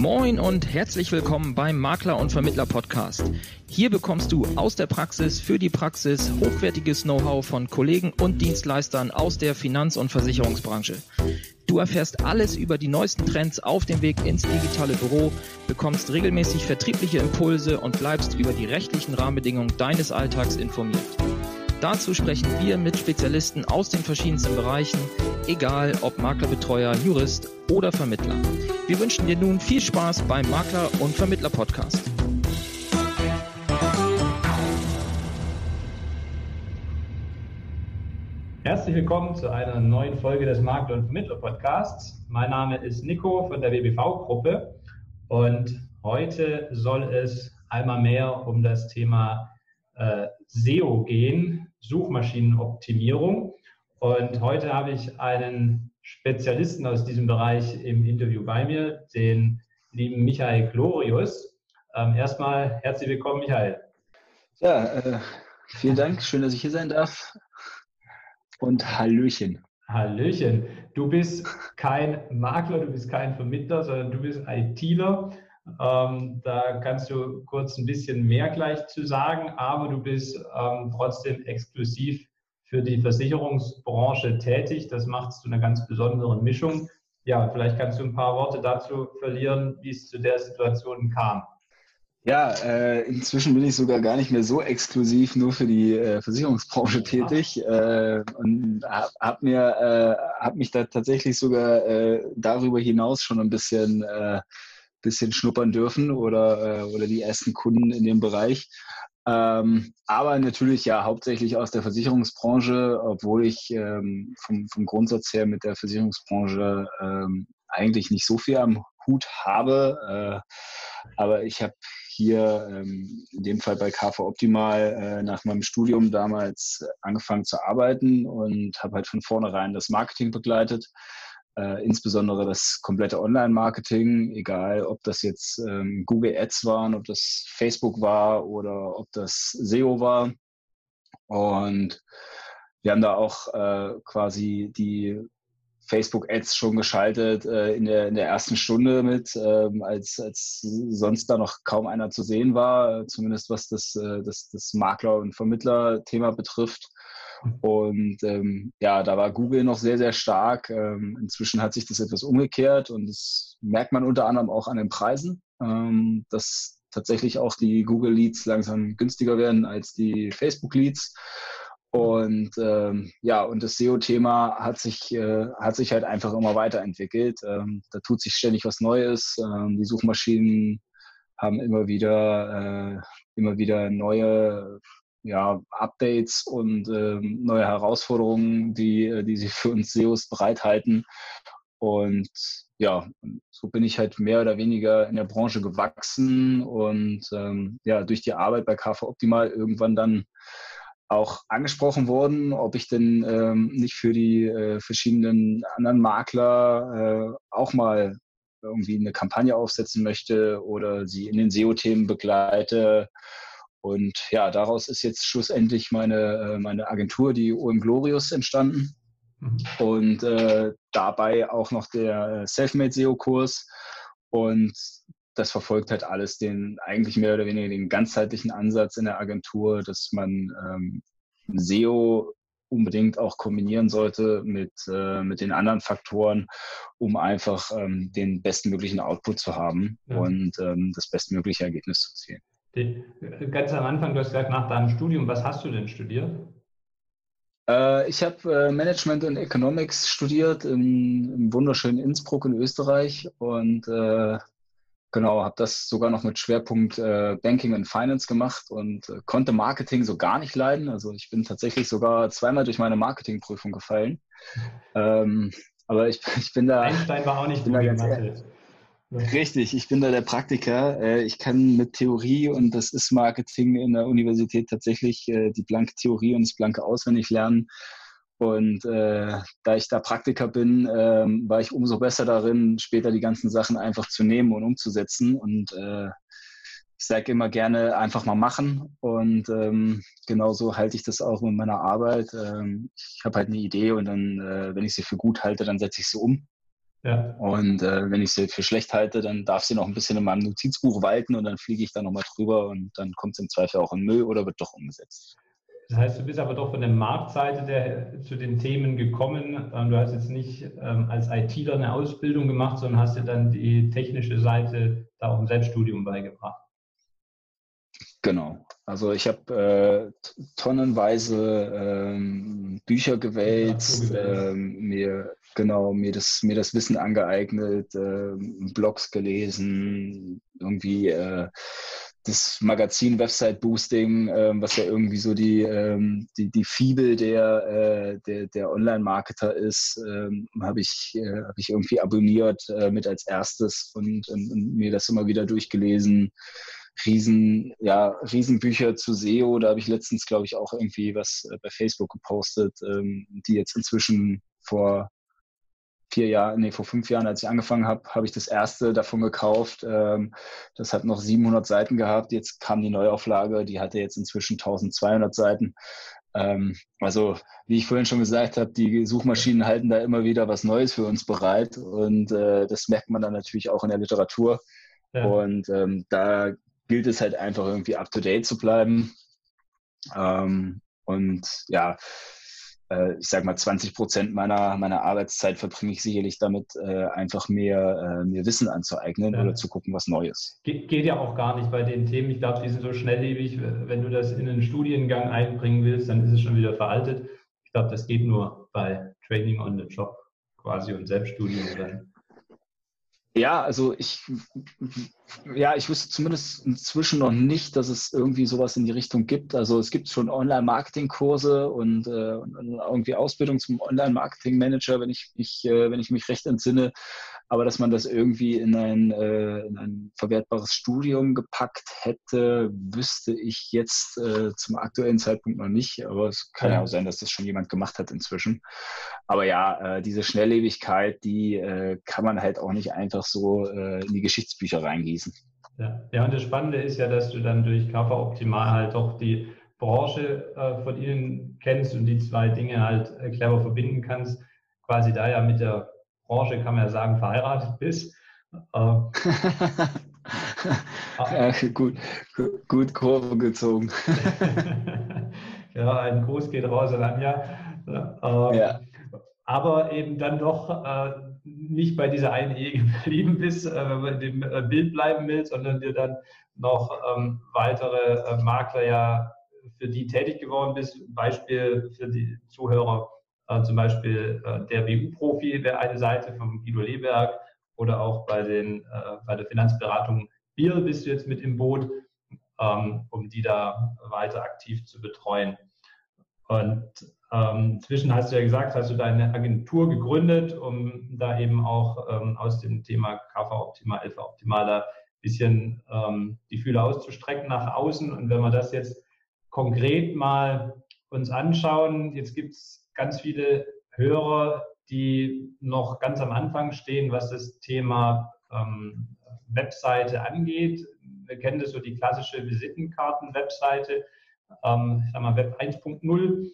Moin und herzlich willkommen beim Makler und Vermittler Podcast. Hier bekommst du aus der Praxis für die Praxis hochwertiges Know-how von Kollegen und Dienstleistern aus der Finanz- und Versicherungsbranche. Du erfährst alles über die neuesten Trends auf dem Weg ins digitale Büro, bekommst regelmäßig vertriebliche Impulse und bleibst über die rechtlichen Rahmenbedingungen deines Alltags informiert. Dazu sprechen wir mit Spezialisten aus den verschiedensten Bereichen, egal ob Maklerbetreuer, Jurist oder Vermittler. Wir wünschen dir nun viel Spaß beim Makler- und Vermittler-Podcast. Herzlich willkommen zu einer neuen Folge des Makler- und Vermittler-Podcasts. Mein Name ist Nico von der WBV-Gruppe und heute soll es einmal mehr um das Thema äh, SEO gehen, Suchmaschinenoptimierung. Und heute habe ich einen Spezialisten aus diesem Bereich im Interview bei mir, den lieben Michael Glorius. Ähm, erstmal herzlich willkommen, Michael. Ja, äh, vielen Dank. Schön, dass ich hier sein darf. Und Hallöchen. Hallöchen. Du bist kein Makler, du bist kein Vermittler, sondern du bist ITler. Ähm, da kannst du kurz ein bisschen mehr gleich zu sagen, aber du bist ähm, trotzdem exklusiv für die Versicherungsbranche tätig. Das macht zu einer ganz besonderen Mischung. Ja, vielleicht kannst du ein paar Worte dazu verlieren, wie es zu der Situation kam. Ja, äh, inzwischen bin ich sogar gar nicht mehr so exklusiv nur für die äh, Versicherungsbranche tätig äh, und habe hab mir äh, hab mich da tatsächlich sogar äh, darüber hinaus schon ein bisschen äh, bisschen schnuppern dürfen oder, äh, oder die ersten Kunden in dem Bereich. Ähm, aber natürlich ja hauptsächlich aus der Versicherungsbranche, obwohl ich ähm, vom, vom Grundsatz her mit der Versicherungsbranche ähm, eigentlich nicht so viel am Hut habe. Äh, aber ich habe hier ähm, in dem Fall bei KV Optimal äh, nach meinem Studium damals angefangen zu arbeiten und habe halt von vornherein das Marketing begleitet äh, insbesondere das komplette Online-Marketing, egal ob das jetzt ähm, Google Ads waren, ob das Facebook war oder ob das SEO war. Und wir haben da auch äh, quasi die Facebook-Ads schon geschaltet äh, in, der, in der ersten Stunde mit, ähm, als, als sonst da noch kaum einer zu sehen war, zumindest was das, äh, das, das Makler- und Vermittler-Thema betrifft. Und ähm, ja, da war Google noch sehr, sehr stark. Ähm, inzwischen hat sich das etwas umgekehrt und das merkt man unter anderem auch an den Preisen, ähm, dass tatsächlich auch die Google Leads langsam günstiger werden als die Facebook Leads. Und ähm, ja, und das SEO-Thema hat sich, äh, hat sich halt einfach immer weiterentwickelt. Ähm, da tut sich ständig was Neues. Ähm, die Suchmaschinen haben immer wieder, äh, immer wieder neue ja, Updates und ähm, neue Herausforderungen, die, äh, die sie für uns SEOs bereithalten. Und ja, so bin ich halt mehr oder weniger in der Branche gewachsen und ähm, ja, durch die Arbeit bei KV Optimal irgendwann dann auch angesprochen worden, ob ich denn ähm, nicht für die äh, verschiedenen anderen Makler äh, auch mal irgendwie eine Kampagne aufsetzen möchte oder sie in den SEO-Themen begleite und ja, daraus ist jetzt schlussendlich meine, äh, meine Agentur, die OM Glorious, entstanden. Mhm. Und äh, dabei auch noch der Selfmade SEO-Kurs. Und das verfolgt halt alles den eigentlich mehr oder weniger den ganzheitlichen Ansatz in der Agentur, dass man ähm, SEO unbedingt auch kombinieren sollte mit, äh, mit den anderen Faktoren, um einfach ähm, den bestmöglichen Output zu haben ja. und ähm, das bestmögliche Ergebnis zu zielen. Die, ganz am Anfang, du hast gesagt, nach deinem Studium, was hast du denn studiert? Äh, ich habe äh, Management und Economics studiert im, im, wunderschönen Innsbruck in Österreich und äh, genau, habe das sogar noch mit Schwerpunkt äh, Banking und Finance gemacht und äh, konnte Marketing so gar nicht leiden. Also ich bin tatsächlich sogar zweimal durch meine Marketingprüfung gefallen. Ähm, aber ich, ich bin da. Einstein war auch nicht gut in Mathe. Richtig, ich bin da der Praktiker. Äh, ich kann mit Theorie und das ist Marketing in der Universität tatsächlich äh, die blanke Theorie und das blanke Auswendig lernen. Und äh, da ich da Praktiker bin, äh, war ich umso besser darin, später die ganzen Sachen einfach zu nehmen und umzusetzen. Und äh, ich sage immer gerne einfach mal machen. Und ähm, genauso halte ich das auch mit meiner Arbeit. Ähm, ich habe halt eine Idee und dann, äh, wenn ich sie für gut halte, dann setze ich sie um. Ja. Und äh, wenn ich sie für schlecht halte, dann darf sie noch ein bisschen in meinem Notizbuch walten und dann fliege ich da nochmal drüber und dann kommt es im Zweifel auch in Müll oder wird doch umgesetzt. Das heißt, du bist aber doch von der Marktseite der, zu den Themen gekommen. Ähm, du hast jetzt nicht ähm, als ITler eine Ausbildung gemacht, sondern hast dir dann die technische Seite da auch im Selbststudium beigebracht. Genau. Also ich habe äh, tonnenweise ähm, Bücher gewälzt, ähm, mir genau mir das mir das Wissen angeeignet, äh, Blogs gelesen, irgendwie äh, das Magazin Website Boosting, äh, was ja irgendwie so die ähm, die, die Fibel der äh, der, der Online-Marketer ist, ähm, habe ich äh, habe ich irgendwie abonniert äh, mit als erstes und, und, und mir das immer wieder durchgelesen riesen, ja, Riesenbücher zu SEO. Da habe ich letztens, glaube ich, auch irgendwie was äh, bei Facebook gepostet, ähm, die jetzt inzwischen vor vier Jahren, nee, vor fünf Jahren, als ich angefangen habe, habe ich das erste davon gekauft. Ähm, das hat noch 700 Seiten gehabt. Jetzt kam die Neuauflage, die hatte jetzt inzwischen 1200 Seiten. Ähm, also, wie ich vorhin schon gesagt habe, die Suchmaschinen halten da immer wieder was Neues für uns bereit und äh, das merkt man dann natürlich auch in der Literatur. Ja. Und ähm, da gilt es halt einfach irgendwie up to date zu bleiben. Ähm, und ja, äh, ich sag mal, 20 Prozent meiner, meiner Arbeitszeit verbringe ich sicherlich damit, äh, einfach mehr, äh, mehr Wissen anzueignen ja. oder zu gucken, was Neues. Ge geht ja auch gar nicht bei den Themen. Ich glaube, die sind so schnelllebig. Wenn du das in einen Studiengang einbringen willst, dann ist es schon wieder veraltet. Ich glaube, das geht nur bei Training on the Job quasi und Selbststudium dann. Ja, also ich, ja, ich wüsste zumindest inzwischen noch nicht, dass es irgendwie sowas in die Richtung gibt. Also es gibt schon Online-Marketing-Kurse und, äh, irgendwie Ausbildung zum Online-Marketing-Manager, wenn ich mich, äh, wenn ich mich recht entsinne. Aber dass man das irgendwie in ein, äh, in ein verwertbares Studium gepackt hätte, wüsste ich jetzt äh, zum aktuellen Zeitpunkt noch nicht. Aber es kann ja auch sein, dass das schon jemand gemacht hat inzwischen. Aber ja, äh, diese Schnelllebigkeit, die äh, kann man halt auch nicht einfach so äh, in die Geschichtsbücher reingießen. Ja. ja, und das Spannende ist ja, dass du dann durch Kaffer Optimal halt doch die Branche äh, von ihnen kennst und die zwei Dinge halt äh, clever verbinden kannst. Quasi da ja mit der Branche, kann man ja sagen, verheiratet bist. Äh, ja, gut, gut Kurve gezogen. ja, ein Gruß geht raus an Anja. Äh, ja. Aber eben dann doch äh, nicht bei dieser einen Ehe geblieben bist, äh, wenn man in dem äh, Bild bleiben will, sondern dir dann noch ähm, weitere äh, Makler ja für die tätig geworden bist. Beispiel für die Zuhörer äh, zum Beispiel äh, der BU-Profi wäre eine Seite von Guido Leberg oder auch bei, den, äh, bei der Finanzberatung Bier bist du jetzt mit im Boot, ähm, um die da weiter aktiv zu betreuen. Und ähm, inzwischen hast du ja gesagt, hast du deine Agentur gegründet, um da eben auch ähm, aus dem Thema KV Optimal, Alpha Optimal da ein bisschen ähm, die Fühler auszustrecken nach außen. Und wenn wir das jetzt konkret mal uns anschauen, jetzt gibt es ganz viele Hörer, die noch ganz am Anfang stehen, was das Thema ähm, Webseite angeht. Wir kennen das so die klassische Visitenkarten-Webseite, ähm, ich sag mal Web 1.0.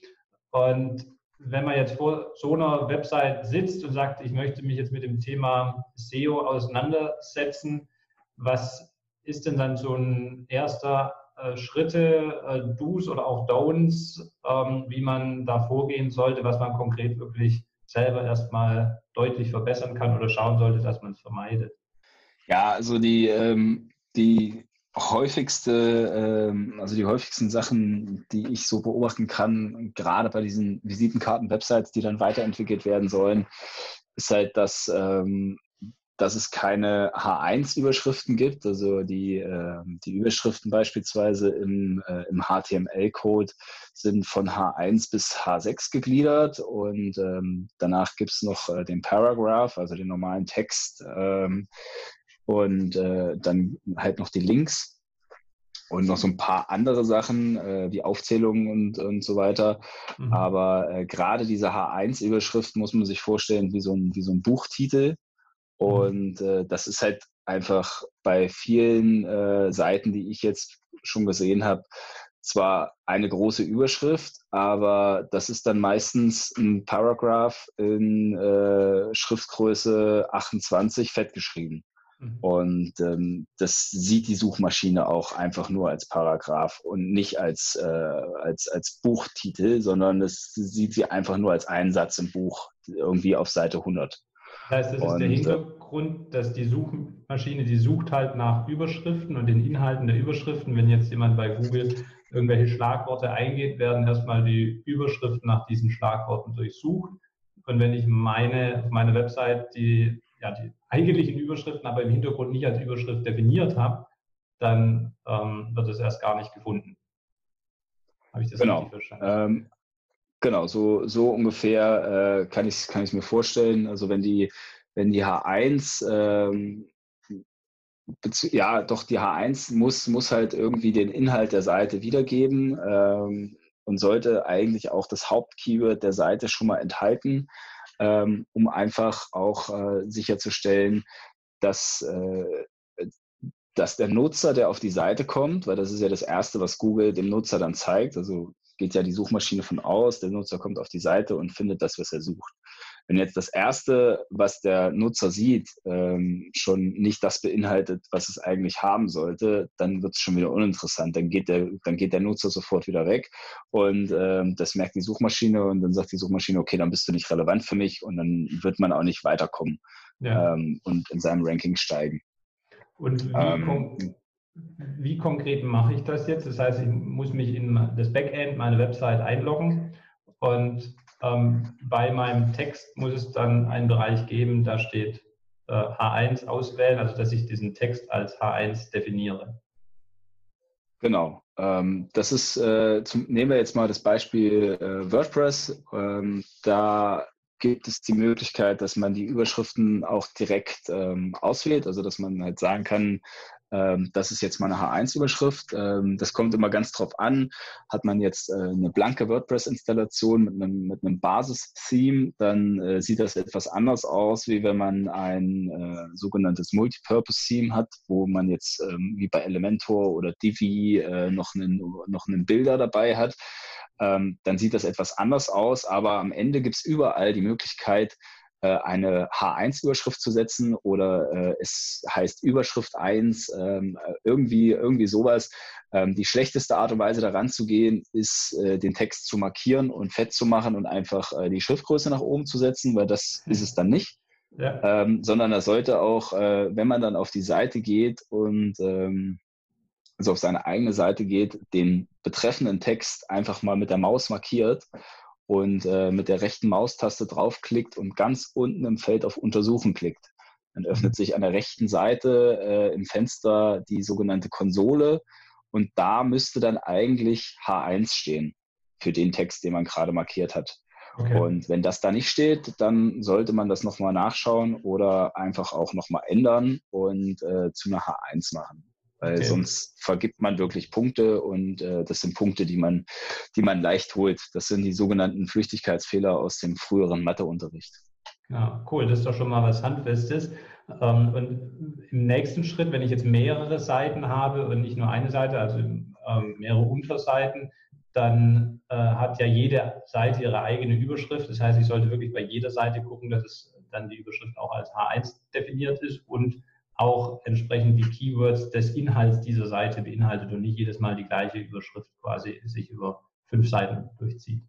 Und wenn man jetzt vor so einer Website sitzt und sagt, ich möchte mich jetzt mit dem Thema SEO auseinandersetzen, was ist denn dann so ein erster äh, Schritte, äh, Do's oder auch Don'ts, ähm, wie man da vorgehen sollte, was man konkret wirklich selber erstmal deutlich verbessern kann oder schauen sollte, dass man es vermeidet? Ja, also die, ähm, die häufigste, ähm, also die häufigsten Sachen, die ich so beobachten kann, gerade bei diesen Visitenkarten-Websites, die dann weiterentwickelt werden sollen, ist halt, dass ähm, dass es keine H1-Überschriften gibt. Also die, äh, die Überschriften beispielsweise im, äh, im HTML-Code sind von H1 bis H6 gegliedert und ähm, danach gibt es noch äh, den Paragraph, also den normalen Text ähm, und äh, dann halt noch die Links. Und noch so ein paar andere Sachen, äh, wie Aufzählungen und, und so weiter. Mhm. Aber äh, gerade diese H1-Überschriften muss man sich vorstellen wie so ein, wie so ein Buchtitel. Mhm. Und äh, das ist halt einfach bei vielen äh, Seiten, die ich jetzt schon gesehen habe, zwar eine große Überschrift, aber das ist dann meistens ein Paragraph in äh, Schriftgröße 28 fett geschrieben. Mhm. Und ähm, das sieht die Suchmaschine auch einfach nur als Paragraph und nicht als, äh, als, als Buchtitel, sondern das sieht sie einfach nur als einen Satz im Buch, irgendwie auf Seite 100. Das heißt, das ist der äh, Hintergrund, dass die Suchmaschine, die sucht halt nach Überschriften und den Inhalten der Überschriften. Wenn jetzt jemand bei Google irgendwelche Schlagworte eingeht, werden erstmal die Überschriften nach diesen Schlagworten durchsucht. Und wenn ich meine, auf meiner Website die, ja, die eigentlichen Überschriften aber im Hintergrund nicht als Überschrift definiert habe, dann ähm, wird es erst gar nicht gefunden. Habe ich das genau. richtig verstanden? Ähm, genau, so, so ungefähr äh, kann ich es kann mir vorstellen. Also wenn die, wenn die H1 ähm, ja, doch die H1 muss, muss halt irgendwie den Inhalt der Seite wiedergeben ähm, und sollte eigentlich auch das Hauptkeyword der Seite schon mal enthalten, ähm, um einfach auch äh, sicherzustellen, dass, äh, dass der Nutzer, der auf die Seite kommt, weil das ist ja das Erste, was Google dem Nutzer dann zeigt, also geht ja die Suchmaschine von aus, der Nutzer kommt auf die Seite und findet das, was er sucht. Wenn jetzt das Erste, was der Nutzer sieht, ähm, schon nicht das beinhaltet, was es eigentlich haben sollte, dann wird es schon wieder uninteressant. Dann geht der, dann geht der Nutzer sofort wieder weg und ähm, das merkt die Suchmaschine und dann sagt die Suchmaschine, okay, dann bist du nicht relevant für mich und dann wird man auch nicht weiterkommen ja. ähm, und in seinem Ranking steigen. Und wie, ähm, wie konkret mache ich das jetzt? Das heißt, ich muss mich in das Backend, meine Website einloggen und ähm, bei meinem Text muss es dann einen Bereich geben, da steht äh, H1 auswählen, also dass ich diesen Text als H1 definiere. Genau. Ähm, das ist, äh, zum, nehmen wir jetzt mal das Beispiel äh, WordPress. Ähm, da gibt es die Möglichkeit, dass man die Überschriften auch direkt ähm, auswählt, also dass man halt sagen kann, ähm, das ist jetzt mal eine H1-Überschrift. Ähm, das kommt immer ganz drauf an. Hat man jetzt äh, eine blanke WordPress-Installation mit einem, mit einem Basis-Theme, dann äh, sieht das etwas anders aus, wie wenn man ein äh, sogenanntes Multipurpose-Theme hat, wo man jetzt ähm, wie bei Elementor oder Divi äh, noch, einen, noch einen Bilder dabei hat. Dann sieht das etwas anders aus, aber am Ende gibt es überall die Möglichkeit, eine H1-Überschrift zu setzen oder äh, es heißt Überschrift 1, ähm, irgendwie, irgendwie sowas. Ähm, die schlechteste Art und Weise daran zu gehen, ist, äh, den Text zu markieren und fett zu machen und einfach äh, die Schriftgröße nach oben zu setzen, weil das ist es dann nicht. Ja. Ähm, sondern das sollte auch, äh, wenn man dann auf die Seite geht und ähm, also auf seine eigene Seite geht, den betreffenden Text einfach mal mit der Maus markiert und äh, mit der rechten Maustaste draufklickt und ganz unten im Feld auf Untersuchen klickt. Dann öffnet mhm. sich an der rechten Seite äh, im Fenster die sogenannte Konsole und da müsste dann eigentlich H1 stehen für den Text, den man gerade markiert hat. Okay. Und wenn das da nicht steht, dann sollte man das nochmal nachschauen oder einfach auch nochmal ändern und äh, zu einer H1 machen weil okay. sonst vergibt man wirklich Punkte und äh, das sind Punkte, die man, die man leicht holt. Das sind die sogenannten Flüchtigkeitsfehler aus dem früheren Matheunterricht. Ja, cool, das ist doch schon mal was Handfestes. Ähm, und im nächsten Schritt, wenn ich jetzt mehrere Seiten habe und nicht nur eine Seite, also ähm, mehrere Unterseiten, dann äh, hat ja jede Seite ihre eigene Überschrift. Das heißt, ich sollte wirklich bei jeder Seite gucken, dass es dann die Überschrift auch als H1 definiert ist und auch entsprechend die Keywords des Inhalts dieser Seite beinhaltet und nicht jedes Mal die gleiche Überschrift quasi sich über fünf Seiten durchzieht.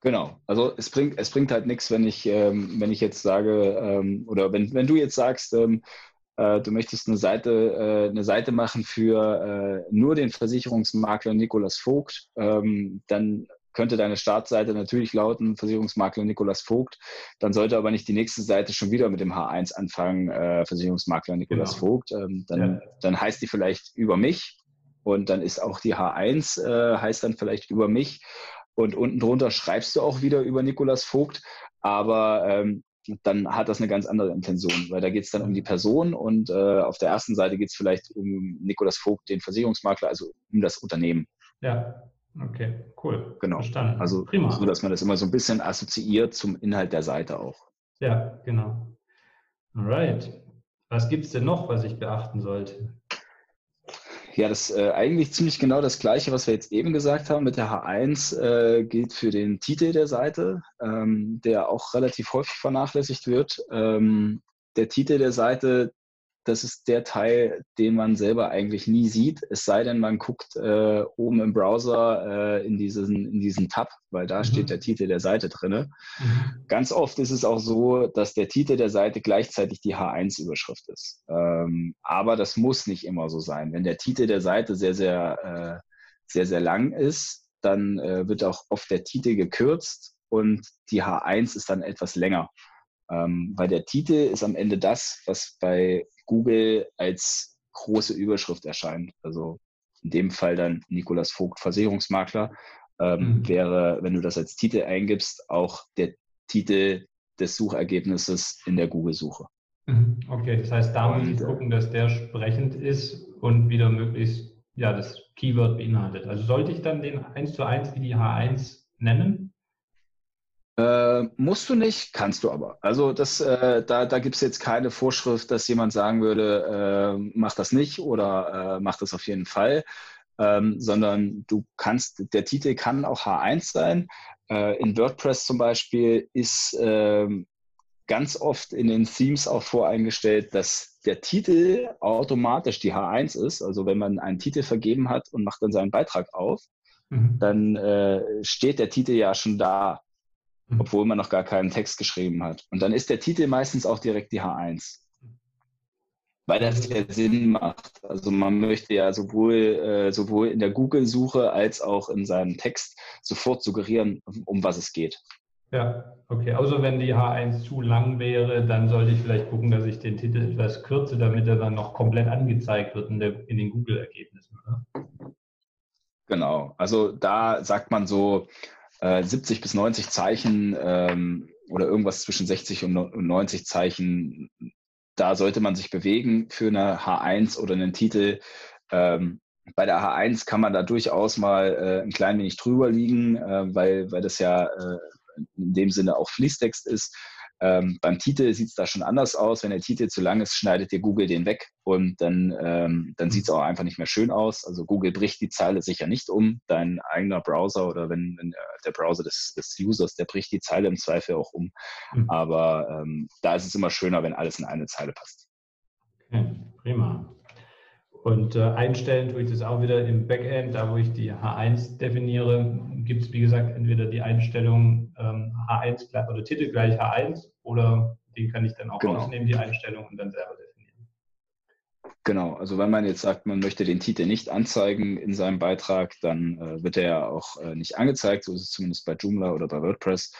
Genau, also es bringt, es bringt halt nichts, wenn ich, ähm, wenn ich jetzt sage, ähm, oder wenn, wenn du jetzt sagst, ähm, äh, du möchtest eine Seite, äh, eine Seite machen für äh, nur den Versicherungsmakler Nikolas Vogt, ähm, dann könnte deine Startseite natürlich lauten, Versicherungsmakler Nikolas Vogt. Dann sollte aber nicht die nächste Seite schon wieder mit dem H1 anfangen, äh, Versicherungsmakler Nikolas genau. Vogt. Ähm, dann, ja. dann heißt die vielleicht über mich und dann ist auch die H1 äh, heißt dann vielleicht über mich. Und unten drunter schreibst du auch wieder über Nikolas Vogt, aber ähm, dann hat das eine ganz andere Intention, weil da geht es dann um die Person und äh, auf der ersten Seite geht es vielleicht um Nikolas Vogt, den Versicherungsmakler, also um das Unternehmen. Ja, Okay, cool. Genau. Verstanden. Also Prima. so, dass man das immer so ein bisschen assoziiert zum Inhalt der Seite auch. Ja, genau. Alright. Was gibt es denn noch, was ich beachten sollte? Ja, das äh, eigentlich ziemlich genau das Gleiche, was wir jetzt eben gesagt haben mit der H1, äh, gilt für den Titel der Seite, ähm, der auch relativ häufig vernachlässigt wird. Ähm, der Titel der Seite das ist der Teil, den man selber eigentlich nie sieht, es sei denn, man guckt äh, oben im Browser äh, in, diesen, in diesen Tab, weil da mhm. steht der Titel der Seite drin. Mhm. Ganz oft ist es auch so, dass der Titel der Seite gleichzeitig die H1-Überschrift ist. Ähm, aber das muss nicht immer so sein. Wenn der Titel der Seite sehr, sehr, äh, sehr, sehr lang ist, dann äh, wird auch oft der Titel gekürzt und die H1 ist dann etwas länger. Ähm, weil der Titel ist am Ende das, was bei Google als große Überschrift erscheint. Also in dem Fall dann Nikolas Vogt, Versicherungsmakler, ähm, mhm. wäre, wenn du das als Titel eingibst, auch der Titel des Suchergebnisses in der Google-Suche. Mhm. Okay, das heißt, da muss ich äh, gucken, dass der sprechend ist und wieder möglichst ja, das Keyword beinhaltet. Also sollte ich dann den 1 zu 1 wie die H1 nennen? Äh, musst du nicht, kannst du aber. Also das, äh, da, da gibt es jetzt keine Vorschrift, dass jemand sagen würde, äh, mach das nicht oder äh, mach das auf jeden Fall, ähm, sondern du kannst, der Titel kann auch H1 sein. Äh, in WordPress zum Beispiel ist ähm, ganz oft in den Themes auch voreingestellt, dass der Titel automatisch die H1 ist. Also wenn man einen Titel vergeben hat und macht dann seinen Beitrag auf, mhm. dann äh, steht der Titel ja schon da Mhm. obwohl man noch gar keinen Text geschrieben hat. Und dann ist der Titel meistens auch direkt die H1. Weil das ja Sinn macht. Also man möchte ja sowohl, äh, sowohl in der Google-Suche als auch in seinem Text sofort suggerieren, um was es geht. Ja, okay. Also wenn die H1 zu lang wäre, dann sollte ich vielleicht gucken, dass ich den Titel etwas kürze, damit er dann noch komplett angezeigt wird in, der, in den Google-Ergebnissen. Genau. Also da sagt man so, 70 äh, bis 90 Zeichen ähm, oder irgendwas zwischen 60 und 90 Zeichen, da sollte man sich bewegen für eine H1 oder einen Titel. Ähm, bei der H1 kann man da durchaus mal äh, ein klein wenig drüber liegen, äh, weil, weil das ja äh, in dem Sinne auch Fließtext ist. Ähm, beim Titel sieht es da schon anders aus. Wenn der Titel zu lang ist, schneidet dir Google den weg und dann, ähm, dann sieht es auch einfach nicht mehr schön aus. Also Google bricht die Zeile sicher nicht um. Dein eigener Browser oder wenn, wenn der Browser des, des Users, der bricht die Zeile im Zweifel auch um. Mhm. Aber ähm, da ist es immer schöner, wenn alles in eine Zeile passt. Okay, prima. Und äh, einstellen tue ich das auch wieder im Backend, da wo ich die H1 definiere, gibt es wie gesagt entweder die Einstellung ähm, H1 oder Titel gleich H1 oder den kann ich dann auch genau. rausnehmen, die Einstellung und dann selber definieren. Genau, also wenn man jetzt sagt, man möchte den Titel nicht anzeigen in seinem Beitrag, dann äh, wird er ja auch äh, nicht angezeigt, so ist es zumindest bei Joomla oder bei WordPress.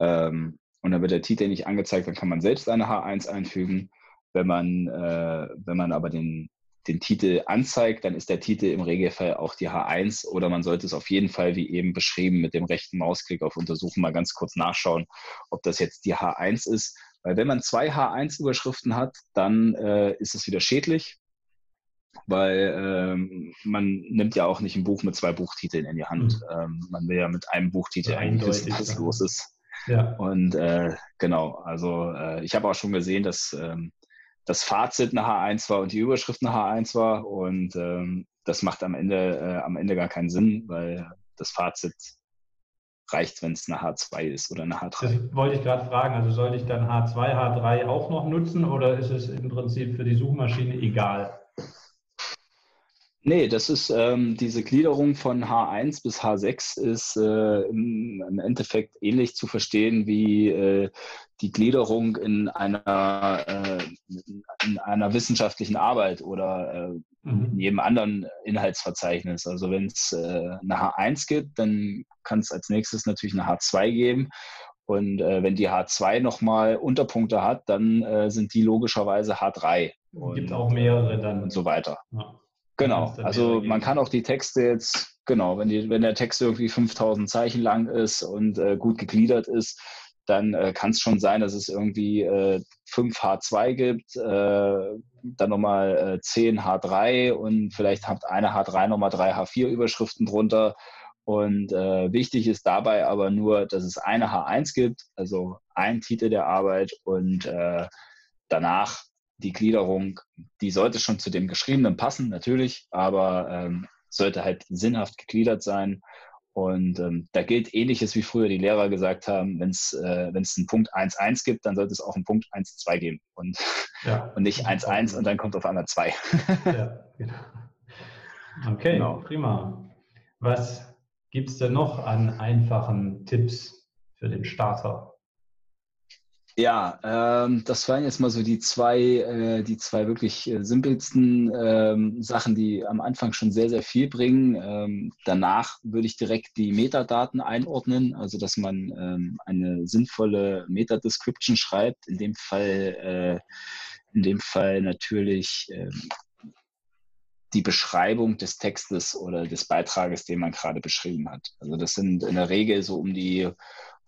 Ähm, und dann wird der Titel nicht angezeigt, dann kann man selbst eine H1 einfügen. Wenn man, äh, wenn man aber den den Titel anzeigt, dann ist der Titel im Regelfall auch die H1 oder man sollte es auf jeden Fall, wie eben beschrieben, mit dem rechten Mausklick auf Untersuchen mal ganz kurz nachschauen, ob das jetzt die H1 ist. Weil wenn man zwei H1-Überschriften hat, dann äh, ist es wieder schädlich, weil ähm, man nimmt ja auch nicht ein Buch mit zwei Buchtiteln in die Hand. Mhm. Ähm, man will ja mit einem Buchtitel eigentlich wissen, was los ist. Ja. Und äh, genau, also äh, ich habe auch schon gesehen, dass ähm, das Fazit eine H1 war und die Überschrift eine H1 war. Und ähm, das macht am Ende, äh, am Ende gar keinen Sinn, weil das Fazit reicht, wenn es eine H2 ist oder eine H3. Das wollte ich gerade fragen. Also sollte ich dann H2, H3 auch noch nutzen oder ist es im Prinzip für die Suchmaschine egal? Nee, das ist ähm, diese Gliederung von H1 bis H6 ist äh, im, Endeffekt ähnlich zu verstehen wie äh, die Gliederung in einer, äh, in einer wissenschaftlichen Arbeit oder äh, mhm. in jedem anderen Inhaltsverzeichnis. Also wenn es äh, eine H1 gibt, dann kann es als nächstes natürlich eine H2 geben. Und äh, wenn die H2 nochmal Unterpunkte hat, dann sind die logischerweise H3. Es gibt auch mehrere dann. Und so weiter. Ja. Genau, also man kann auch die Texte jetzt, genau, wenn, die, wenn der Text irgendwie 5000 Zeichen lang ist und äh, gut gegliedert ist, dann äh, kann es schon sein, dass es irgendwie äh, 5 H2 gibt, äh, dann nochmal äh, 10 H3 und vielleicht hat eine H3 nochmal drei H4 Überschriften drunter. Und äh, wichtig ist dabei aber nur, dass es eine H1 gibt, also ein Titel der Arbeit und äh, danach die Gliederung, die sollte schon zu dem Geschriebenen passen, natürlich, aber ähm, sollte halt sinnhaft gegliedert sein. Und ähm, da gilt ähnliches, wie früher die Lehrer gesagt haben, wenn es äh, einen Punkt 1.1 gibt, dann sollte es auch einen Punkt 1.2 geben und, ja. und nicht 1.1 und dann kommt auf einmal 2. ja, genau. Okay, genau. prima. Was gibt es denn noch an einfachen Tipps für den Starter? Ja, ähm, das waren jetzt mal so die zwei, äh, die zwei wirklich äh, simpelsten ähm, Sachen, die am Anfang schon sehr, sehr viel bringen. Ähm, danach würde ich direkt die Metadaten einordnen, also dass man ähm, eine sinnvolle Meta-Description schreibt. In dem Fall, äh, in dem Fall natürlich ähm, die Beschreibung des Textes oder des Beitrages, den man gerade beschrieben hat. Also das sind in der Regel so um die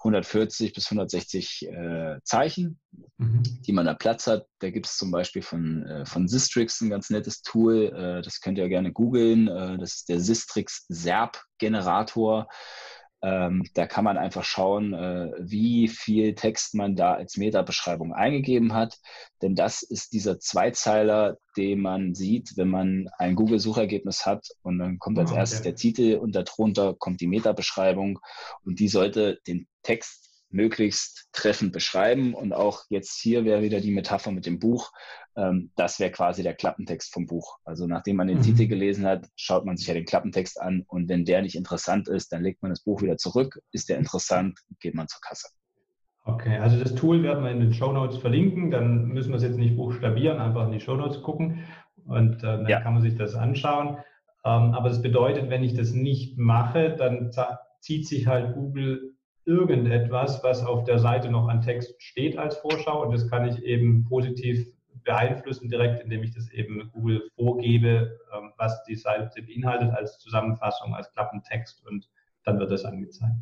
140 bis 160 äh, Zeichen, mhm. die man da Platz hat. Da gibt es zum Beispiel von, äh, von Sistrix ein ganz nettes Tool, äh, das könnt ihr gerne googeln. Äh, das ist der Sistrix SERP Generator. Ähm, da kann man einfach schauen, äh, wie viel Text man da als Meta-Beschreibung eingegeben hat. Denn das ist dieser Zweizeiler, den man sieht, wenn man ein Google-Suchergebnis hat und dann kommt als oh, okay. erstes der Titel und darunter kommt die Meta-Beschreibung und die sollte den Text möglichst treffend beschreiben. Und auch jetzt hier wäre wieder die Metapher mit dem Buch. Ähm, das wäre quasi der Klappentext vom Buch. Also nachdem man den mhm. Titel gelesen hat, schaut man sich ja den Klappentext an und wenn der nicht interessant ist, dann legt man das Buch wieder zurück. Ist der interessant, geht man zur Kasse. Okay, also das Tool werden wir in den Show Notes verlinken. Dann müssen wir es jetzt nicht buchstabieren, einfach in die Show Notes gucken und äh, dann ja. kann man sich das anschauen. Ähm, aber das bedeutet, wenn ich das nicht mache, dann zieht sich halt Google irgendetwas, was auf der Seite noch an Text steht als Vorschau und das kann ich eben positiv beeinflussen, direkt indem ich das eben Google vorgebe, ähm, was die Seite beinhaltet als Zusammenfassung, als Klappentext und dann wird das angezeigt.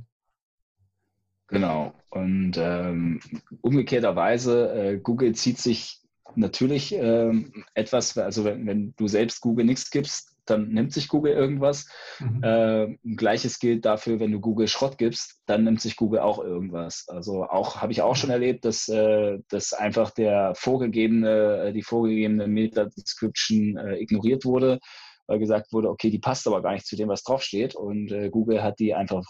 Genau. Und ähm, umgekehrterweise, äh, Google zieht sich natürlich ähm, etwas, also wenn, wenn, du selbst Google nichts gibst, dann nimmt sich Google irgendwas. Mhm. Äh, Gleiches gilt dafür, wenn du Google Schrott gibst, dann nimmt sich Google auch irgendwas. Also auch habe ich auch schon erlebt, dass, äh, dass einfach der vorgegebene, äh, die vorgegebene Meta-Description äh, ignoriert wurde, weil gesagt wurde, okay, die passt aber gar nicht zu dem, was draufsteht. Und äh, Google hat die einfach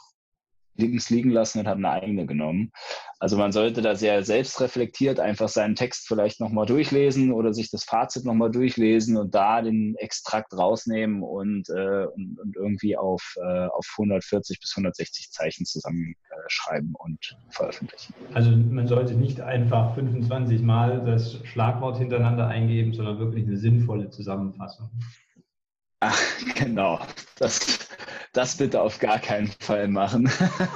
links liegen lassen und haben eine eigene genommen. Also man sollte da sehr selbstreflektiert einfach seinen Text vielleicht nochmal durchlesen oder sich das Fazit nochmal durchlesen und da den Extrakt rausnehmen und, äh, und, und, irgendwie auf, äh, auf 140 bis 160 Zeichen zusammenschreiben und veröffentlichen. Also man sollte nicht einfach 25 Mal das Schlagwort hintereinander eingeben, sondern wirklich eine sinnvolle Zusammenfassung. Ach, genau. Das, das bitte auf gar keinen Fall machen.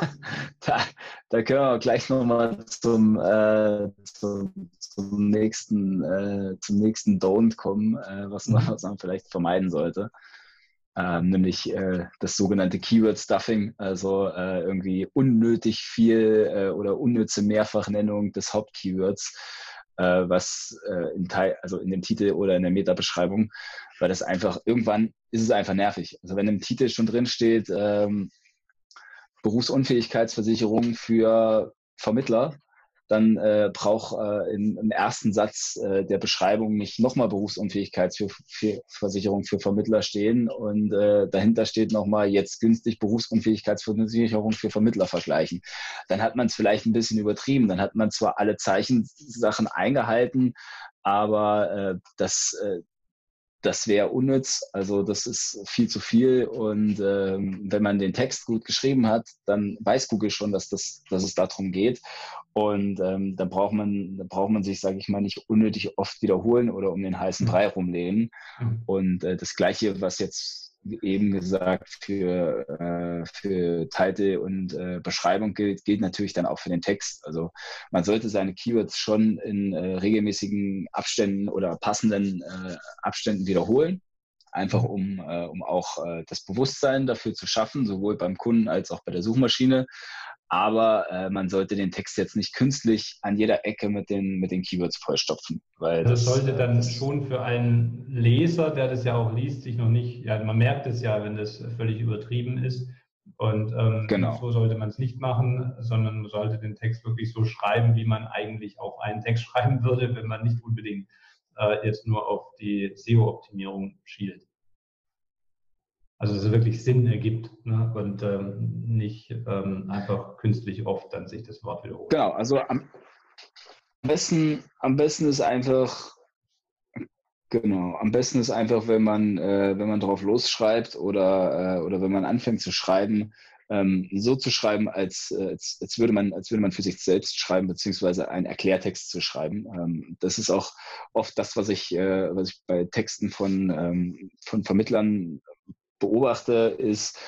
da, da, können wir gleich nochmal zum, äh, zum, zum, nächsten, äh, zum nächsten Don't kommen, äh, was, man, mhm. was man vielleicht vermeiden sollte. Ähm, nämlich äh, das sogenannte Keyword Stuffing, also äh, irgendwie unnötig viel äh, oder unnütze Mehrfachnennung des Hauptkeywords äh, was äh, im Teil, also in dem Titel oder in der Meta-Beschreibung, weil das einfach irgendwann ist es einfach nervig. Also wenn im Titel schon drin steht, ähm, Berufsunfähigkeitsversicherung für Vermittler, dann äh, braucht äh, im, im, ersten Satz äh, der Beschreibung nicht nochmal Berufsunfähigkeitsversicherung für Vermittler stehen und äh, dahinter steht nochmal jetzt günstig Berufsunfähigkeitsversicherung für Vermittler vergleichen. Dann hat man es vielleicht ein bisschen übertrieben. Dann hat man zwar alle Zeichensachen eingehalten, aber äh, das, äh, das wäre unnütz. Also das ist viel zu viel. Und ähm, wenn man den Text gut geschrieben hat, dann weiß Google schon, dass, das, dass es darum geht. Und ähm, dann braucht man, dann braucht man sich, sage ich mal, nicht unnötig oft wiederholen oder um den heißen mhm. Brei rumlehnen. Mhm. Und äh, das Gleiche, was jetzt eben gesagt für, äh, für Titel und äh, Beschreibung gilt, gilt natürlich dann auch für den Text. Also man sollte seine Keywords schon in äh, regelmäßigen Abständen oder passenden äh, Abständen wiederholen. Einfach mhm. um, äh, um auch äh, das Bewusstsein dafür zu schaffen, sowohl beim Kunden als auch bei der Suchmaschine aber äh, man sollte den Text jetzt nicht künstlich an jeder Ecke mit den, mit den Keywords vollstopfen. Weil das, das sollte dann schon für einen Leser, der das ja auch liest, sich noch nicht, ja, man merkt es ja, wenn das völlig übertrieben ist. Und ähm, genau. so sollte man es nicht machen, sondern man sollte den Text wirklich so schreiben, wie man eigentlich auch einen Text schreiben würde, wenn man nicht unbedingt äh, jetzt nur auf die SEO-Optimierung schielt. Also dass es wirklich Sinn ergibt ne? und ähm, nicht ähm, einfach künstlich oft dann sich das Wort wiederholt. Genau, also am besten, am besten ist einfach, genau, am besten ist einfach, wenn man, äh, wenn man drauf losschreibt oder, äh, oder wenn man anfängt zu schreiben, ähm, so zu schreiben, als, äh, als, als, würde man, als würde man für sich selbst schreiben, beziehungsweise einen Erklärtext zu schreiben. Ähm, das ist auch oft das, was ich, äh, was ich bei Texten von, ähm, von Vermittlern beobachte, ist,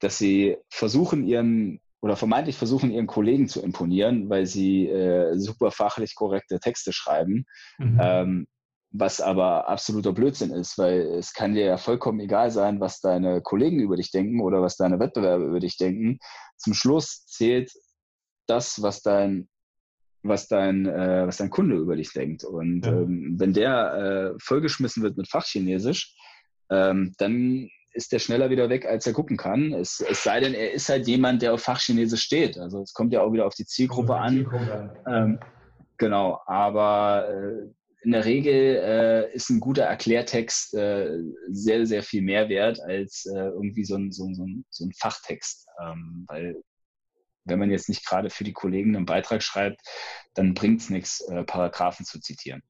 dass sie versuchen, ihren oder vermeintlich versuchen, ihren Kollegen zu imponieren, weil sie äh, super fachlich korrekte Texte schreiben. Mhm. Ähm, was aber absoluter Blödsinn ist, weil es kann dir ja vollkommen egal sein, was deine Kollegen über dich denken oder was deine Wettbewerber über dich denken. Zum Schluss zählt das, was dein was dein, äh, was dein Kunde über dich denkt. Und ja. ähm, wenn der äh, vollgeschmissen wird mit Fachchinesisch, ähm, dann ist der schneller wieder weg, als er gucken kann. Es, es, sei denn, er ist halt jemand, der auf Fachchinesisch steht. Also es kommt ja auch wieder auf die Zielgruppe an. Zielgruppe. Ähm, genau, aber äh, in der Regel äh, ist ein guter Erklärtext äh, sehr, sehr viel mehr wert als äh, irgendwie so ein, so, so, so ein Fachtext. Ähm, weil wenn man jetzt nicht gerade für die Kollegen einen Beitrag schreibt, dann bringt es nichts, äh, Paragraphen zu zitieren.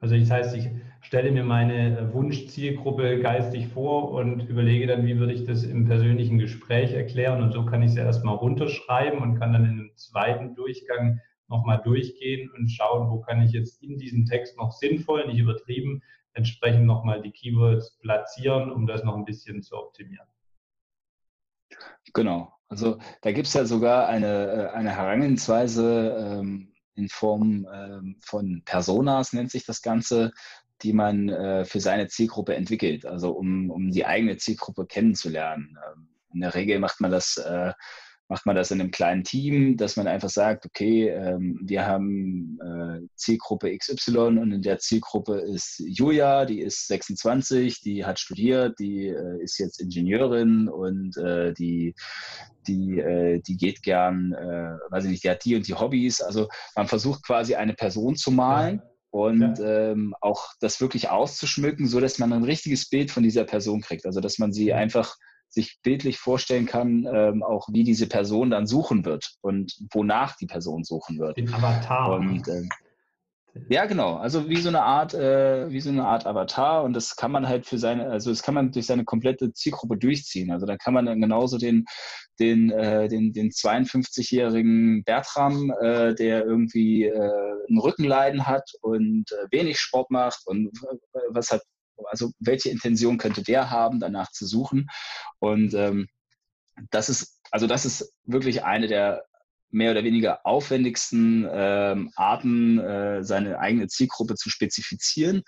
Also das heißt, ich stelle mir meine Wunschzielgruppe geistig vor und überlege dann, wie würde ich das im persönlichen Gespräch erklären. Und so kann ich es erstmal runterschreiben und kann dann in einem zweiten Durchgang nochmal durchgehen und schauen, wo kann ich jetzt in diesem Text noch sinnvoll, nicht übertrieben, entsprechend nochmal die Keywords platzieren, um das noch ein bisschen zu optimieren. Genau. Also da gibt es ja sogar eine, äh, eine Herangehensweise, ähm, in Form ähm, von Personas, nennt sich das Ganze, die man äh, für seine Zielgruppe entwickelt, also um, um die eigene Zielgruppe kennenzulernen. Ähm, in der Regel macht man das äh, macht man das in einem kleinen Team, dass man einfach sagt, okay, ähm, wir haben äh, Zielgruppe XY und in der Zielgruppe ist Julia, die ist 26, die hat studiert, die äh, ist jetzt Ingenieurin und äh, die, die, äh, die geht gern, äh, weiß ich nicht, die hat die und die Hobbys. Also man versucht quasi eine Person zu malen. Und ja. ähm, auch das wirklich auszuschmücken, so dass man ein richtiges Bild von dieser Person kriegt. Also dass man sie einfach sich bildlich vorstellen kann, ähm, auch wie diese Person dann suchen wird und wonach die Person suchen wird. Den Avatar. Und, äh, ja, genau. Also wie so eine Art, äh, wie so eine Art Avatar und das kann man halt für seine, also das kann man durch seine komplette Zielgruppe durchziehen. Also da kann man dann genauso den, den, äh, den, den 52-jährigen Bertram, äh, der irgendwie äh, ein Rückenleiden hat und äh, wenig Sport macht und äh, was hat also welche Intention könnte der haben, danach zu suchen. Und ähm, das ist, also das ist wirklich eine der mehr oder weniger aufwendigsten ähm, Arten, äh, seine eigene Zielgruppe zu spezifizieren.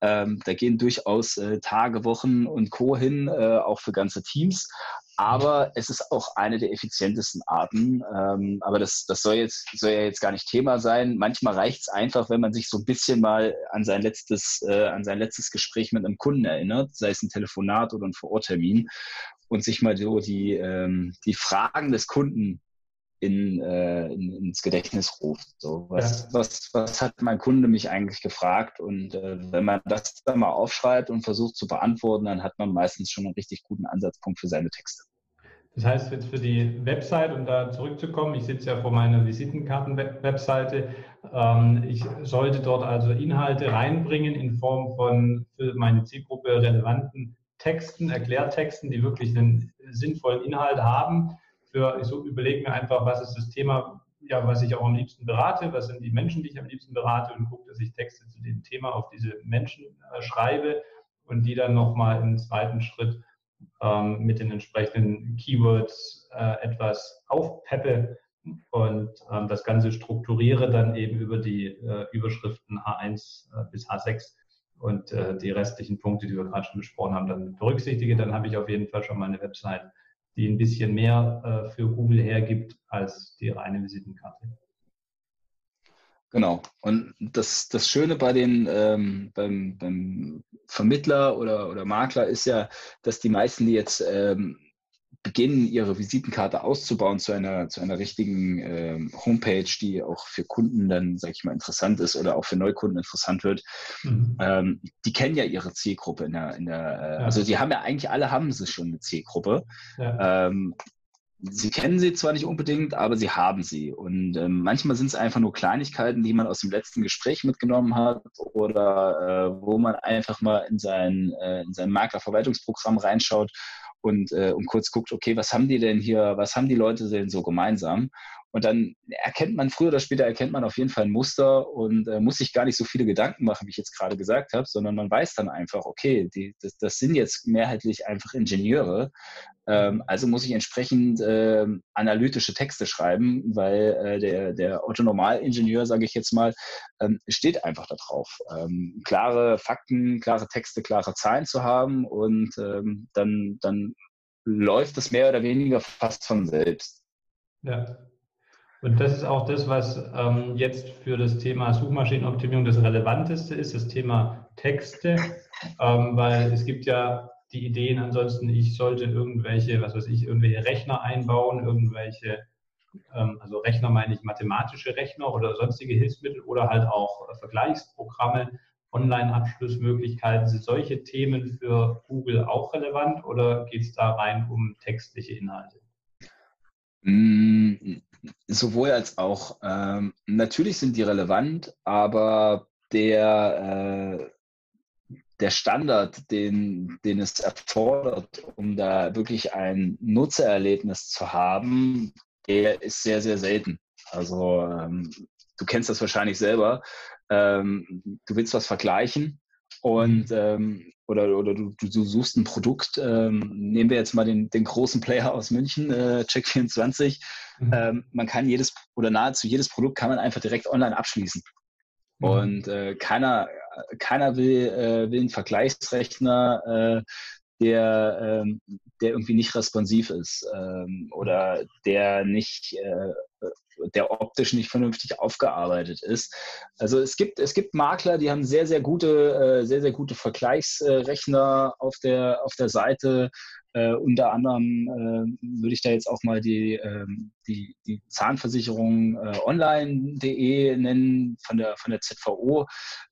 Ähm, da gehen durchaus äh, Tage, Wochen und Co. hin, äh, auch für ganze Teams. Aber es ist auch eine der effizientesten Arten. Ähm, aber das, das soll, jetzt, soll ja jetzt gar nicht Thema sein. Manchmal reicht es einfach, wenn man sich so ein bisschen mal an sein letztes, äh, an sein letztes Gespräch mit einem Kunden erinnert, sei es ein Telefonat oder ein Vororttermin, und sich mal so die, ähm, die Fragen des Kunden in, äh, in, ins Gedächtnis ruft. So, was, ja. was, was hat mein Kunde mich eigentlich gefragt? Und äh, wenn man das dann mal aufschreibt und versucht zu beantworten, dann hat man meistens schon einen richtig guten Ansatzpunkt für seine Texte. Das heißt jetzt für die Website, um da zurückzukommen, ich sitze ja vor meiner Visitenkarten-Webseite, ähm, ich sollte dort also Inhalte reinbringen in Form von für meine Zielgruppe relevanten Texten, Erklärtexten, die wirklich einen sinnvollen Inhalt haben. Für, ich so überlege mir einfach, was ist das Thema, ja, was ich auch am liebsten berate, was sind die Menschen, die ich am liebsten berate und gucke, dass ich Texte zu dem Thema auf diese Menschen äh, schreibe und die dann nochmal im zweiten Schritt ähm, mit den entsprechenden Keywords äh, etwas aufpeppe und ähm, das Ganze strukturiere dann eben über die äh, Überschriften H1 äh, bis H6 und äh, die restlichen Punkte, die wir gerade schon besprochen haben, dann berücksichtige. Dann habe ich auf jeden Fall schon mal eine Website, die ein bisschen mehr äh, für Google hergibt als die reine Visitenkarte. Genau. Und das, das Schöne bei den, ähm, beim, beim Vermittler oder, oder Makler ist ja, dass die meisten, die jetzt ähm, beginnen, ihre Visitenkarte auszubauen zu einer, zu einer richtigen äh, Homepage, die auch für Kunden dann, sage ich mal, interessant ist oder auch für Neukunden interessant wird, mhm. ähm, die kennen ja ihre Zielgruppe in der, in der äh, ja. also die haben ja eigentlich alle haben sie schon eine Zielgruppe. Ja. Sie kennen sie zwar nicht unbedingt, aber sie haben sie. Und ähm, manchmal sind es einfach nur Kleinigkeiten, die man aus dem letzten Gespräch mitgenommen hat oder äh, wo man einfach mal in sein, äh, in sein Maklerverwaltungsprogramm reinschaut und, äh, und kurz guckt, okay, was haben die denn hier, was haben die Leute denn so gemeinsam? Und dann erkennt man, früher oder später erkennt man auf jeden Fall ein Muster und äh, muss sich gar nicht so viele Gedanken machen, wie ich jetzt gerade gesagt habe, sondern man weiß dann einfach, okay, die, das, das sind jetzt mehrheitlich einfach Ingenieure. Ähm, also muss ich entsprechend äh, analytische Texte schreiben, weil äh, der, der Otto-Normal-Ingenieur, sage ich jetzt mal, ähm, steht einfach darauf, ähm, klare Fakten, klare Texte, klare Zahlen zu haben und ähm, dann, dann läuft es mehr oder weniger fast von selbst. Ja, und das ist auch das, was ähm, jetzt für das Thema Suchmaschinenoptimierung das Relevanteste ist, das Thema Texte, ähm, weil es gibt ja die Ideen ansonsten, ich sollte irgendwelche, was weiß ich, irgendwelche Rechner einbauen, irgendwelche, ähm, also Rechner meine ich mathematische Rechner oder sonstige Hilfsmittel oder halt auch äh, Vergleichsprogramme, Online-Abschlussmöglichkeiten. Sind solche Themen für Google auch relevant oder geht es da rein um textliche Inhalte? Sowohl als auch. Ähm, natürlich sind die relevant, aber der, äh, der Standard, den, den es erfordert, um da wirklich ein Nutzererlebnis zu haben, der ist sehr, sehr selten. Also ähm, du kennst das wahrscheinlich selber. Ähm, du willst was vergleichen und ähm, oder, oder du, du, suchst ein Produkt, ähm, nehmen wir jetzt mal den, den großen Player aus München, äh, Check24. Mhm. Ähm, man kann jedes oder nahezu jedes Produkt kann man einfach direkt online abschließen. Mhm. Und äh, keiner, keiner will, äh, will einen Vergleichsrechner, äh, der, ähm, der irgendwie nicht responsiv ist ähm, oder der nicht äh, der optisch nicht vernünftig aufgearbeitet ist. Also es gibt, es gibt Makler, die haben sehr, sehr gute, äh, sehr, sehr gute Vergleichsrechner auf der, auf der Seite. Äh, unter anderem äh, würde ich da jetzt auch mal die, ähm, die, die Zahnversicherung äh, online.de nennen von der, von der ZVO.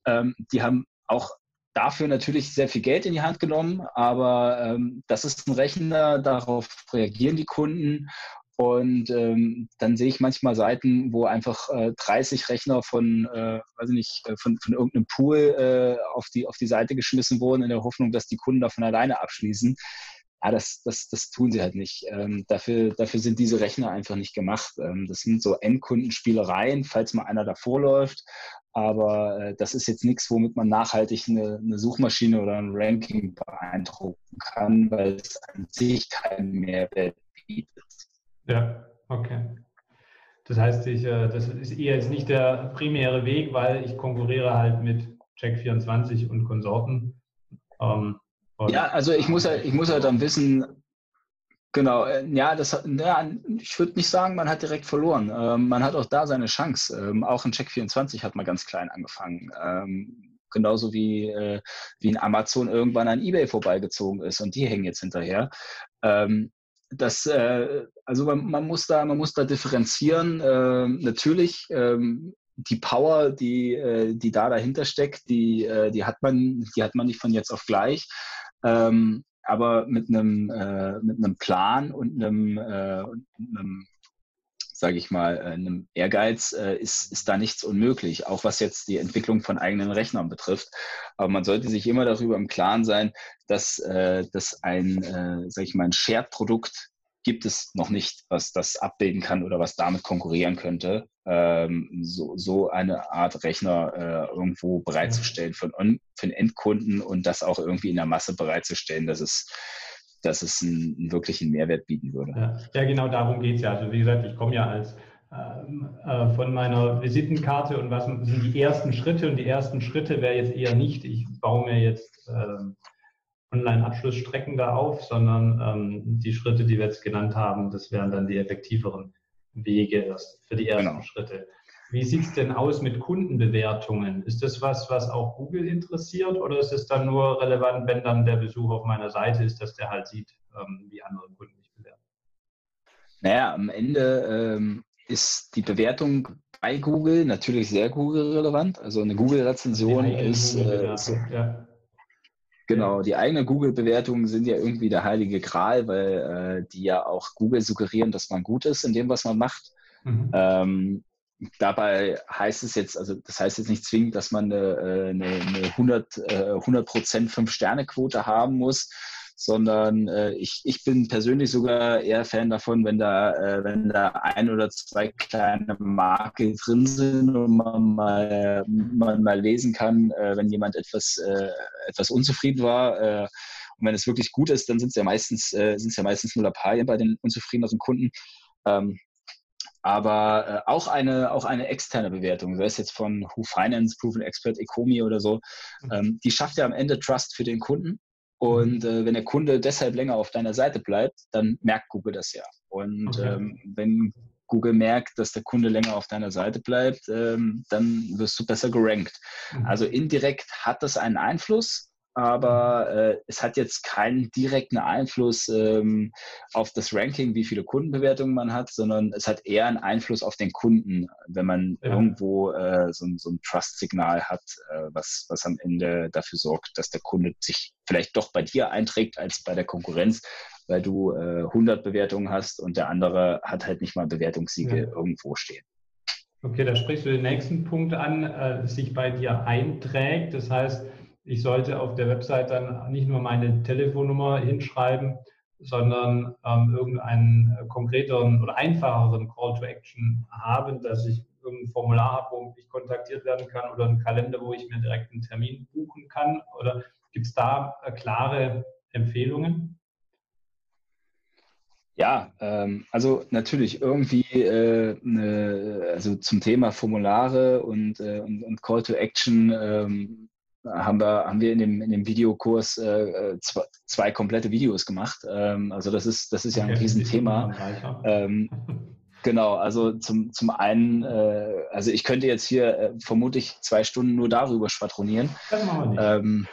Ähm, die haben auch dafür natürlich sehr viel Geld in die Hand genommen, aber ähm, das ist ein Rechner, darauf reagieren die Kunden und ähm, dann sehe ich manchmal Seiten, wo einfach äh, 30 Rechner von, äh, weiß ich nicht, äh, von, von irgendeinem Pool äh, auf, die, auf die Seite geschmissen wurden, in der Hoffnung, dass die Kunden davon alleine abschließen. Ja, das, das, das tun sie halt nicht. Ähm, dafür, dafür sind diese Rechner einfach nicht gemacht. Ähm, das sind so Endkundenspielereien, falls mal einer davor läuft. Aber äh, das ist jetzt nichts, womit man nachhaltig eine, eine Suchmaschine oder ein Ranking beeindrucken kann, weil es an sich keinen Mehrwert bietet. Ja, okay. Das heißt, ich, äh, das ist eher jetzt nicht der primäre Weg, weil ich konkurriere halt mit Check24 und Konsorten. Ähm, und ja, also ich muss halt, ich muss halt dann wissen, genau, äh, ja, das, ja, ich würde nicht sagen, man hat direkt verloren. Ähm, man hat auch da seine Chance. Ähm, auch in Check24 hat man ganz klein angefangen. Ähm, genauso wie, äh, wie in Amazon irgendwann an eBay vorbeigezogen ist und die hängen jetzt hinterher. Ähm, das, äh, also man, man, muss da, man muss da differenzieren. Äh, natürlich, ähm, die Power, die, äh, die da dahinter steckt, die, äh, die, hat man, die hat man nicht von jetzt auf gleich. Ähm, aber mit einem, äh, mit einem Plan und einem, äh, einem sage ich mal, äh, einem Ehrgeiz äh, ist, ist da nichts unmöglich, auch was jetzt die Entwicklung von eigenen Rechnern betrifft. Aber man sollte sich immer darüber im Klaren sein, dass, äh, dass ein, äh, sage ich mal, ein Shared-Produkt gibt es noch nicht, was das abbilden kann oder was damit konkurrieren könnte, ähm, so, so eine Art Rechner äh, irgendwo bereitzustellen für, für einen Endkunden und das auch irgendwie in der Masse bereitzustellen, dass es dass es einen, einen wirklichen Mehrwert bieten würde. Ja, ja genau darum geht es ja. Also wie gesagt, ich komme ja als ähm, äh, von meiner Visitenkarte und was sind die ersten Schritte und die ersten Schritte wäre jetzt eher nicht, ich baue mir jetzt äh, Online-Abschlussstrecken da auf, sondern ähm, die Schritte, die wir jetzt genannt haben, das wären dann die effektiveren Wege für die ersten genau. Schritte. Wie sieht es denn aus mit Kundenbewertungen? Ist das was, was auch Google interessiert oder ist es dann nur relevant, wenn dann der Besuch auf meiner Seite ist, dass der halt sieht, ähm, wie andere Kunden mich bewerten? Naja, am Ende ähm, ist die Bewertung bei Google natürlich sehr Google-relevant. Also eine Google-Rezension ist, äh, ist ja. Genau, die eigenen Google-Bewertungen sind ja irgendwie der heilige Gral, weil äh, die ja auch Google suggerieren, dass man gut ist in dem, was man macht. Mhm. Ähm, dabei heißt es jetzt, also das heißt jetzt nicht zwingend, dass man eine, äh, eine, eine 100, äh, 100 Fünf-Sterne-Quote haben muss, sondern äh, ich, ich bin persönlich sogar eher Fan davon, wenn da, äh, wenn da ein oder zwei kleine Marke drin sind und man mal, man mal lesen kann, äh, wenn jemand etwas, äh, etwas unzufrieden war. Äh, und wenn es wirklich gut ist, dann sind es ja meistens, äh, sind es ja meistens nur Lappalien bei den unzufriedenen Kunden. Ähm, aber äh, auch eine auch eine externe Bewertung, sei es jetzt von Who Finance, Proven Expert, Ecomi oder so, mhm. ähm, die schafft ja am Ende Trust für den Kunden und mhm. äh, wenn der Kunde deshalb länger auf deiner Seite bleibt, dann merkt Google das ja. Und okay. ähm, wenn Google merkt, dass der Kunde länger auf deiner Seite bleibt, ähm, dann wirst du besser gerankt. Mhm. Also indirekt hat das einen Einfluss, aber äh, es hat jetzt keinen direkten Einfluss ähm, auf das Ranking, wie viele Kundenbewertungen man hat, sondern es hat eher einen Einfluss auf den Kunden, wenn man ja. irgendwo äh, so, so, ein Trust-Signal hat, äh, was, was am Ende dafür sorgt, dass der Kunde sich vielleicht doch bei dir einträgt als bei der Konkurrenz, weil du 100 äh, Bewertungen hast und der andere hat halt nicht mal Bewertungssiege ja. irgendwo stehen. Okay, da sprichst du den nächsten Punkt an, äh, sich bei dir einträgt. Das heißt, ich sollte auf der Website dann nicht nur meine Telefonnummer hinschreiben, sondern ähm, irgendeinen konkreteren oder einfacheren Call to Action haben, dass ich irgendein Formular habe, wo ich kontaktiert werden kann oder einen Kalender, wo ich mir direkt einen Termin buchen kann? Oder gibt es da äh, klare Empfehlungen? Ja, ähm, also natürlich irgendwie äh, ne, also zum Thema Formulare und, äh, und, und, Call to Action ähm, haben wir, haben wir in dem, in dem Videokurs äh, äh, zwei, zwei, komplette Videos gemacht. Ähm, also das ist, das ist ja ein okay, Riesenthema. Ähm, genau, also zum, zum einen, äh, also ich könnte jetzt hier äh, vermutlich zwei Stunden nur darüber schwadronieren. Das machen wir nicht. Ähm,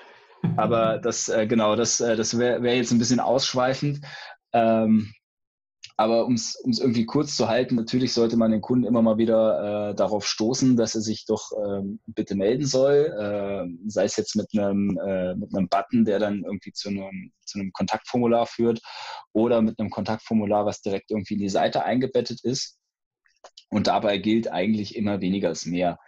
aber das, äh, genau, das, äh, das wäre wär jetzt ein bisschen ausschweifend. Ähm, aber um es irgendwie kurz zu halten, natürlich sollte man den Kunden immer mal wieder äh, darauf stoßen, dass er sich doch ähm, bitte melden soll. Äh, sei es jetzt mit einem, äh, mit einem Button, der dann irgendwie zu einem, zu einem Kontaktformular führt oder mit einem Kontaktformular, was direkt irgendwie in die Seite eingebettet ist. Und dabei gilt eigentlich immer weniger als mehr.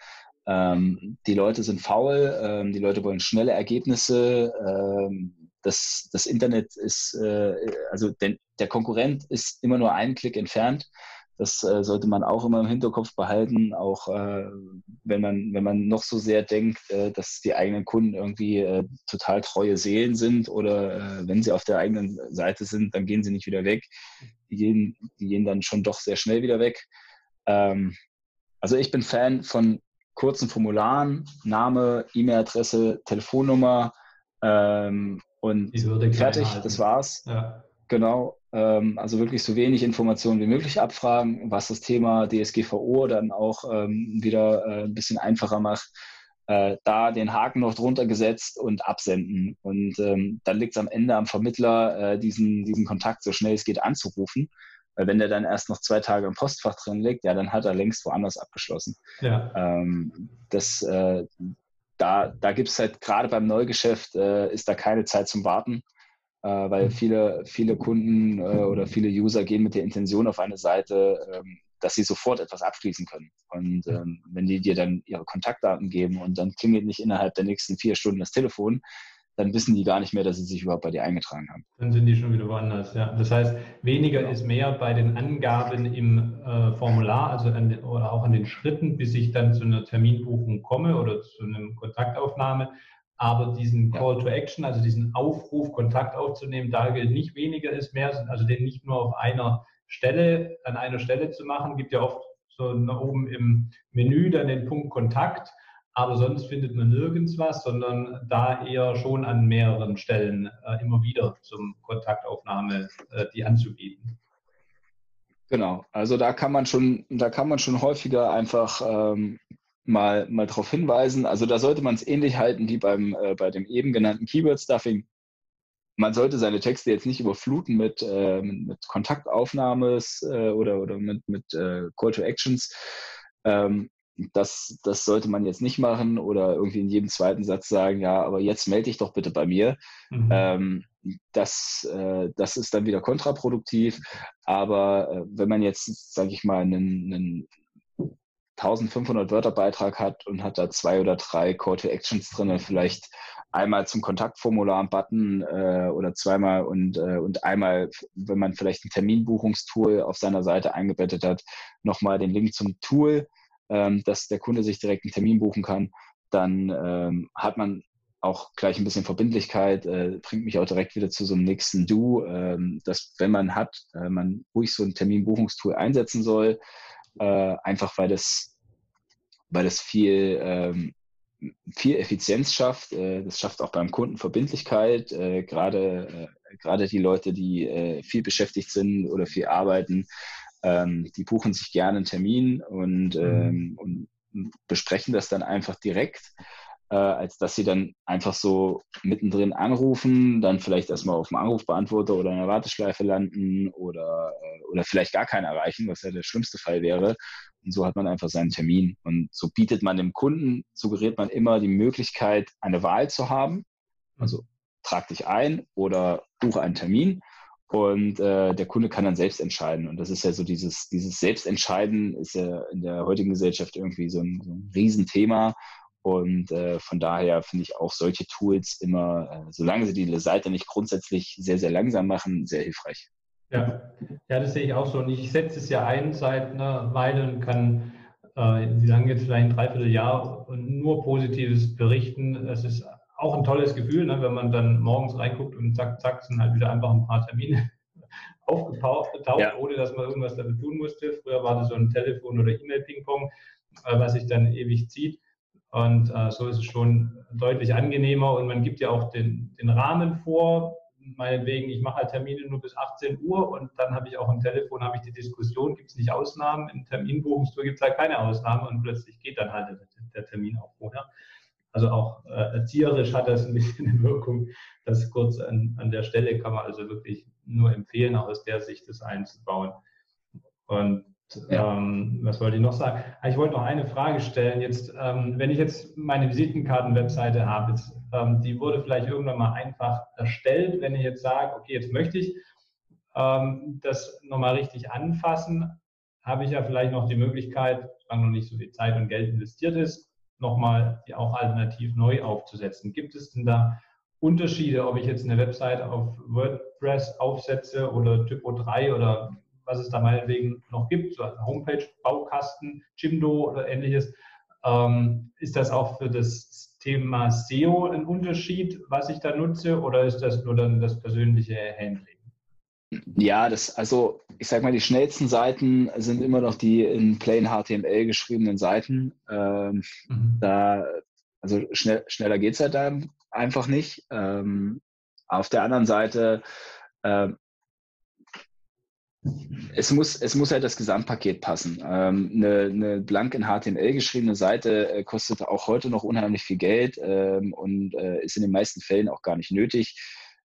Ähm, die Leute sind faul, ähm, die Leute wollen schnelle Ergebnisse. Ähm, das, das Internet ist, äh, also der, der Konkurrent ist immer nur einen Klick entfernt. Das äh, sollte man auch immer im Hinterkopf behalten, auch äh, wenn man wenn man noch so sehr denkt, äh, dass die eigenen Kunden irgendwie äh, total treue Seelen sind oder äh, wenn sie auf der eigenen Seite sind, dann gehen sie nicht wieder weg. Die gehen, die gehen dann schon doch sehr schnell wieder weg. Ähm, also ich bin Fan von kurzen Formularen, Name, E-Mail-Adresse, Telefonnummer, ähm, und fertig, das war's. Ja. Genau. Ähm, also wirklich so wenig Informationen wie möglich abfragen, was das Thema DSGVO dann auch ähm, wieder äh, ein bisschen einfacher macht. Äh, da den Haken noch drunter gesetzt und absenden. Und ähm, dann liegt es am Ende am Vermittler, äh, diesen, diesen Kontakt so schnell es geht anzurufen. Weil wenn der dann erst noch zwei Tage im Postfach drin liegt, ja, dann hat er längst woanders abgeschlossen. Ja. Ähm, das, äh, da, da gibt es halt gerade beim Neugeschäft, äh, ist da keine Zeit zum Warten, äh, weil mhm. viele, viele Kunden äh, oder viele User gehen mit der Intention auf eine Seite, ähm, dass sie sofort etwas abschließen können. Und ähm, wenn die dir dann ihre Kontaktdaten geben und dann klingelt nicht innerhalb der nächsten vier Stunden das Telefon, dann wissen die gar nicht mehr, dass sie sich überhaupt bei dir eingetragen haben. Dann sind die schon wieder woanders, ja. Das heißt, weniger genau. ist mehr bei den Angaben im äh, Formular, also an den, oder auch an den Schritten, bis ich dann zu einer Terminbuchung komme oder zu einer Kontaktaufnahme. Aber diesen ja. Call to Action, also diesen Aufruf, Kontakt aufzunehmen, da gilt nicht weniger ist mehr, also den nicht nur auf einer Stelle, an einer Stelle zu machen, gibt ja oft so nach oben im Menü dann den Punkt Kontakt aber sonst findet man nirgends was, sondern da eher schon an mehreren Stellen äh, immer wieder zum Kontaktaufnahme äh, die anzubieten. Genau, also da kann man schon, da kann man schon häufiger einfach ähm, mal, mal darauf hinweisen. Also da sollte man es ähnlich halten wie beim, äh, bei dem eben genannten Keyword Stuffing. man sollte seine Texte jetzt nicht überfluten mit, äh, mit Kontaktaufnahmes äh, oder, oder mit, mit äh, Call to Actions. Ähm, das, das sollte man jetzt nicht machen oder irgendwie in jedem zweiten Satz sagen, ja, aber jetzt melde dich doch bitte bei mir. Mhm. Ähm, das, äh, das ist dann wieder kontraproduktiv. Aber äh, wenn man jetzt, sage ich mal, einen, einen 1500 Wörter Beitrag hat und hat da zwei oder drei Call to Actions drin, vielleicht einmal zum Kontaktformular einen Button äh, oder zweimal und, äh, und einmal, wenn man vielleicht ein Terminbuchungstool auf seiner Seite eingebettet hat, nochmal den Link zum Tool, ähm, dass der Kunde sich direkt einen Termin buchen kann, dann ähm, hat man auch gleich ein bisschen Verbindlichkeit, äh, bringt mich auch direkt wieder zu so einem nächsten Do, ähm, dass wenn man hat, äh, man ruhig so ein Terminbuchungstool einsetzen soll, äh, einfach weil das, weil das viel, ähm, viel Effizienz schafft. Äh, das schafft auch beim Kunden Verbindlichkeit. Äh, gerade, äh, gerade die Leute, die viel beschäftigt sind oder viel arbeiten, ähm, die buchen sich gerne einen Termin und, mhm. ähm, und besprechen das dann einfach direkt äh, als dass sie dann einfach so mittendrin anrufen, dann vielleicht erstmal auf dem Anrufbeantworter oder in der Warteschleife landen oder, äh, oder vielleicht gar keinen erreichen, was ja der schlimmste Fall wäre. Und so hat man einfach seinen Termin. Und so bietet man dem Kunden, suggeriert man immer die Möglichkeit, eine Wahl zu haben. Also trag dich ein oder buche einen Termin. Und äh, der Kunde kann dann selbst entscheiden. Und das ist ja so dieses, dieses Selbstentscheiden ist ja in der heutigen Gesellschaft irgendwie so ein, so ein Riesenthema. Und äh, von daher finde ich auch solche Tools immer, äh, solange sie die Seite nicht grundsätzlich sehr, sehr langsam machen, sehr hilfreich. Ja, ja das sehe ich auch so. Und ich setze es ja ein seit einer Weile und kann, äh, wie lange jetzt vielleicht ein Dreivierteljahr, nur Positives berichten. Es ist auch ein tolles Gefühl, ne, wenn man dann morgens reinguckt und zack, zack, sind halt wieder einfach ein paar Termine aufgetaucht, ja. ohne dass man irgendwas damit tun musste. Früher war das so ein Telefon- oder E-Mail-Ping-Pong, äh, was sich dann ewig zieht. Und äh, so ist es schon deutlich angenehmer und man gibt ja auch den, den Rahmen vor. Meinetwegen, ich mache halt Termine nur bis 18 Uhr und dann habe ich auch am Telefon habe ich die Diskussion, gibt es nicht Ausnahmen? Im Terminbuchungstour gibt es halt keine Ausnahme und plötzlich geht dann halt der, der Termin auch vorher. Also auch äh, erzieherisch hat das ein bisschen eine Wirkung. Das kurz an, an der Stelle kann man also wirklich nur empfehlen, auch aus der Sicht das einzubauen. Und ja. Ähm, was wollte ich noch sagen? Ah, ich wollte noch eine Frage stellen. Jetzt, ähm, wenn ich jetzt meine Visitenkarten-Webseite habe, jetzt, ähm, die wurde vielleicht irgendwann mal einfach erstellt. Wenn ich jetzt sage, okay, jetzt möchte ich ähm, das nochmal richtig anfassen, habe ich ja vielleicht noch die Möglichkeit, solange noch nicht so viel Zeit und Geld investiert ist, nochmal auch alternativ neu aufzusetzen. Gibt es denn da Unterschiede, ob ich jetzt eine Webseite auf WordPress aufsetze oder Typo 3 oder was es da meinetwegen noch gibt, so Homepage, Baukasten, Jimdo oder ähnliches. Ähm, ist das auch für das Thema SEO ein Unterschied, was ich da nutze, oder ist das nur dann das persönliche Handling? Ja, das, also ich sag mal, die schnellsten Seiten sind immer noch die in plain HTML geschriebenen Seiten. Ähm, mhm. Da, also schnell, schneller geht es halt dann einfach nicht. Ähm, auf der anderen Seite äh, es muss, es muss halt das Gesamtpaket passen. Ähm, eine, eine blank in HTML geschriebene Seite äh, kostet auch heute noch unheimlich viel Geld ähm, und äh, ist in den meisten Fällen auch gar nicht nötig.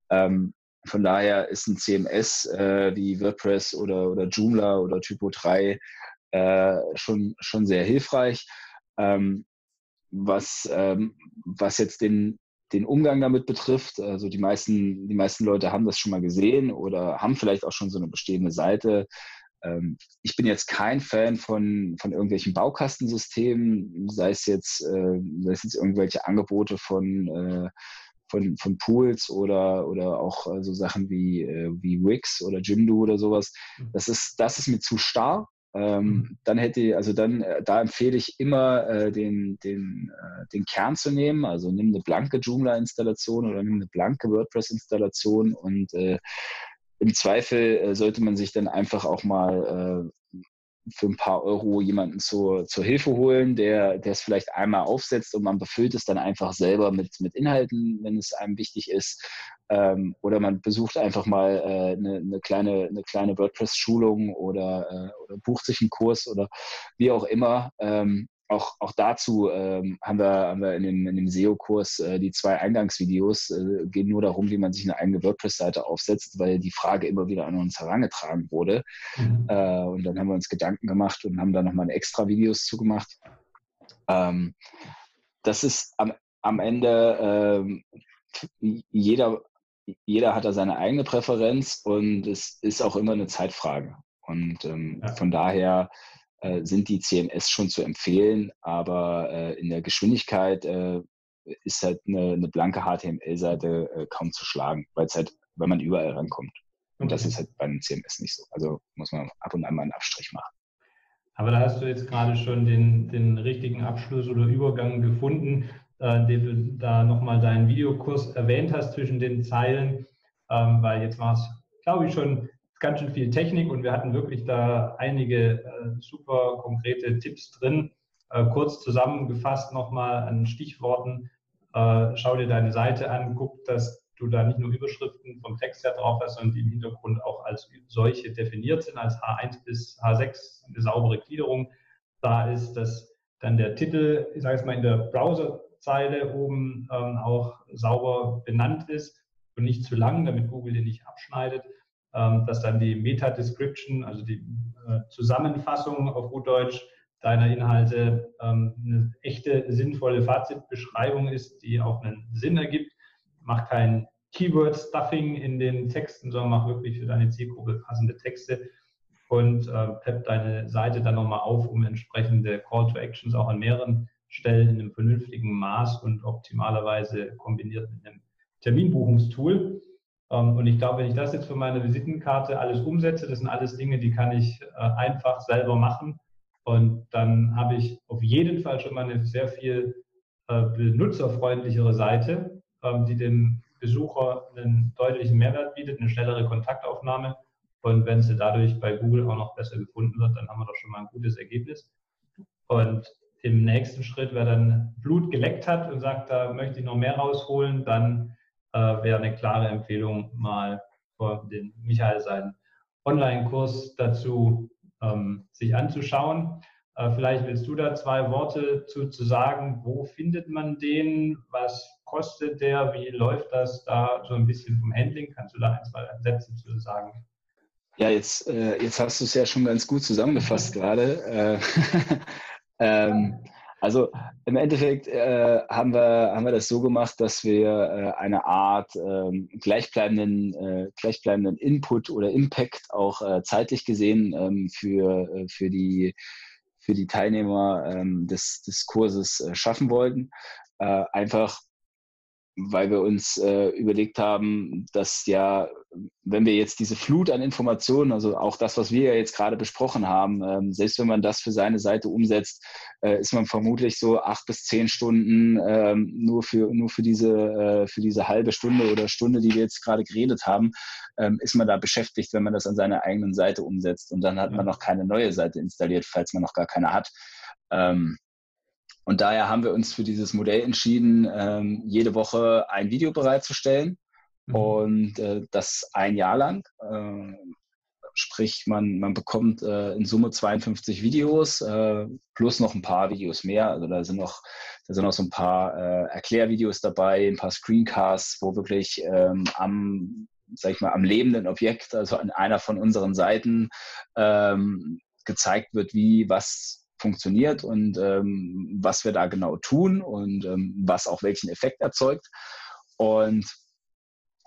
Ähm, von daher ist ein CMS äh, wie WordPress oder, oder Joomla oder Typo 3 äh, schon, schon sehr hilfreich. Ähm, was, ähm, was jetzt den, den Umgang damit betrifft. Also die meisten, die meisten Leute haben das schon mal gesehen oder haben vielleicht auch schon so eine bestehende Seite. Ähm, ich bin jetzt kein Fan von, von irgendwelchen Baukastensystemen, sei es jetzt, äh, sei es jetzt irgendwelche Angebote von, äh, von, von Pools oder, oder auch äh, so Sachen wie, wie Wix oder Jimdo oder sowas. Mhm. Das ist, das ist mir zu starr. Ähm, mhm. dann hätte, also dann, äh, da empfehle ich immer, äh, den, den, äh, den Kern zu nehmen. Also nimm eine blanke Joomla-Installation oder nimm eine blanke WordPress-Installation und äh, im Zweifel äh, sollte man sich dann einfach auch mal äh, für ein paar Euro jemanden zur, zur Hilfe holen, der, der es vielleicht einmal aufsetzt und man befüllt es dann einfach selber mit, mit Inhalten, wenn es einem wichtig ist. Ähm, oder man besucht einfach mal äh, eine, eine, kleine, eine kleine WordPress-Schulung oder, äh, oder bucht sich einen Kurs oder wie auch immer. Ähm, auch, auch dazu ähm, haben, wir, haben wir in dem, in dem SEO-Kurs äh, die zwei Eingangsvideos, äh, gehen nur darum, wie man sich eine eigene WordPress-Seite aufsetzt, weil die Frage immer wieder an uns herangetragen wurde. Mhm. Äh, und dann haben wir uns Gedanken gemacht und haben da nochmal extra Videos zugemacht. Ähm, das ist am, am Ende, ähm, jeder, jeder hat da seine eigene Präferenz und es ist auch immer eine Zeitfrage. Und ähm, ja. von daher sind die CMS schon zu empfehlen, aber äh, in der Geschwindigkeit äh, ist halt eine, eine blanke HTML-Seite äh, kaum zu schlagen, weil es halt, weil man überall rankommt. Und okay. das ist halt bei einem CMS nicht so. Also muss man ab und an mal einen Abstrich machen. Aber da hast du jetzt gerade schon den, den richtigen Abschluss oder Übergang gefunden, äh, den du da nochmal deinen Videokurs erwähnt hast zwischen den Zeilen, ähm, weil jetzt war es, glaube ich, schon ganz schön viel Technik und wir hatten wirklich da einige äh, super konkrete Tipps drin. Äh, kurz zusammengefasst nochmal an Stichworten. Äh, schau dir deine Seite an, guck, dass du da nicht nur Überschriften vom Text her drauf hast, sondern die im Hintergrund auch als solche definiert sind, als H1 bis H6 eine saubere Gliederung da ist, dass dann der Titel, ich sage es mal in der Browserzeile oben ähm, auch sauber benannt ist und nicht zu lang, damit Google den nicht abschneidet dass dann die Meta-Description, also die äh, Zusammenfassung auf gut Deutsch deiner Inhalte ähm, eine echte, sinnvolle Fazitbeschreibung ist, die auch einen Sinn ergibt. Mach kein Keyword-Stuffing in den Texten, sondern mach wirklich für deine Zielgruppe passende Texte und äh, pepp deine Seite dann nochmal auf, um entsprechende Call to Actions auch an mehreren Stellen in einem vernünftigen Maß und optimalerweise kombiniert mit einem Terminbuchungstool. Ähm, und ich glaube, wenn ich das jetzt für meine Visitenkarte alles umsetze, das sind alles Dinge, die kann ich äh, einfach selber machen. Und dann habe ich auf jeden Fall schon mal eine sehr viel äh, benutzerfreundlichere Seite, ähm, die dem Besucher einen deutlichen Mehrwert bietet, eine schnellere Kontaktaufnahme. Und wenn sie dadurch bei Google auch noch besser gefunden wird, dann haben wir doch schon mal ein gutes Ergebnis. Und im nächsten Schritt, wer dann Blut geleckt hat und sagt, da möchte ich noch mehr rausholen, dann wäre eine klare Empfehlung, mal vor den Michael seinen Online-Kurs dazu ähm, sich anzuschauen. Äh, vielleicht willst du da zwei Worte zu, zu sagen. Wo findet man den? Was kostet der? Wie läuft das da so ein bisschen vom Handling? Kannst du da ein, zwei Sätze zu sagen? Ja, jetzt, äh, jetzt hast du es ja schon ganz gut zusammengefasst gerade. Äh, ähm, also im Endeffekt äh, haben, wir, haben wir das so gemacht, dass wir äh, eine Art äh, gleichbleibenden, äh, gleichbleibenden Input oder Impact auch äh, zeitlich gesehen ähm, für, äh, für, die, für die Teilnehmer ähm, des, des Kurses schaffen wollten. einfach weil wir uns äh, überlegt haben, dass ja, wenn wir jetzt diese Flut an Informationen, also auch das, was wir ja jetzt gerade besprochen haben, ähm, selbst wenn man das für seine Seite umsetzt, äh, ist man vermutlich so acht bis zehn Stunden ähm, nur für nur für diese äh, für diese halbe Stunde oder Stunde, die wir jetzt gerade geredet haben, ähm, ist man da beschäftigt, wenn man das an seiner eigenen Seite umsetzt und dann hat man noch keine neue Seite installiert, falls man noch gar keine hat. Ähm, und daher haben wir uns für dieses Modell entschieden, ähm, jede Woche ein Video bereitzustellen mhm. und äh, das ein Jahr lang. Äh, sprich, man, man bekommt äh, in Summe 52 Videos äh, plus noch ein paar Videos mehr. Also da sind noch, da sind noch so ein paar äh, Erklärvideos dabei, ein paar Screencasts, wo wirklich ähm, am sag ich mal, am lebenden Objekt, also an einer von unseren Seiten, ähm, gezeigt wird, wie was funktioniert und ähm, was wir da genau tun und ähm, was auch welchen Effekt erzeugt. Und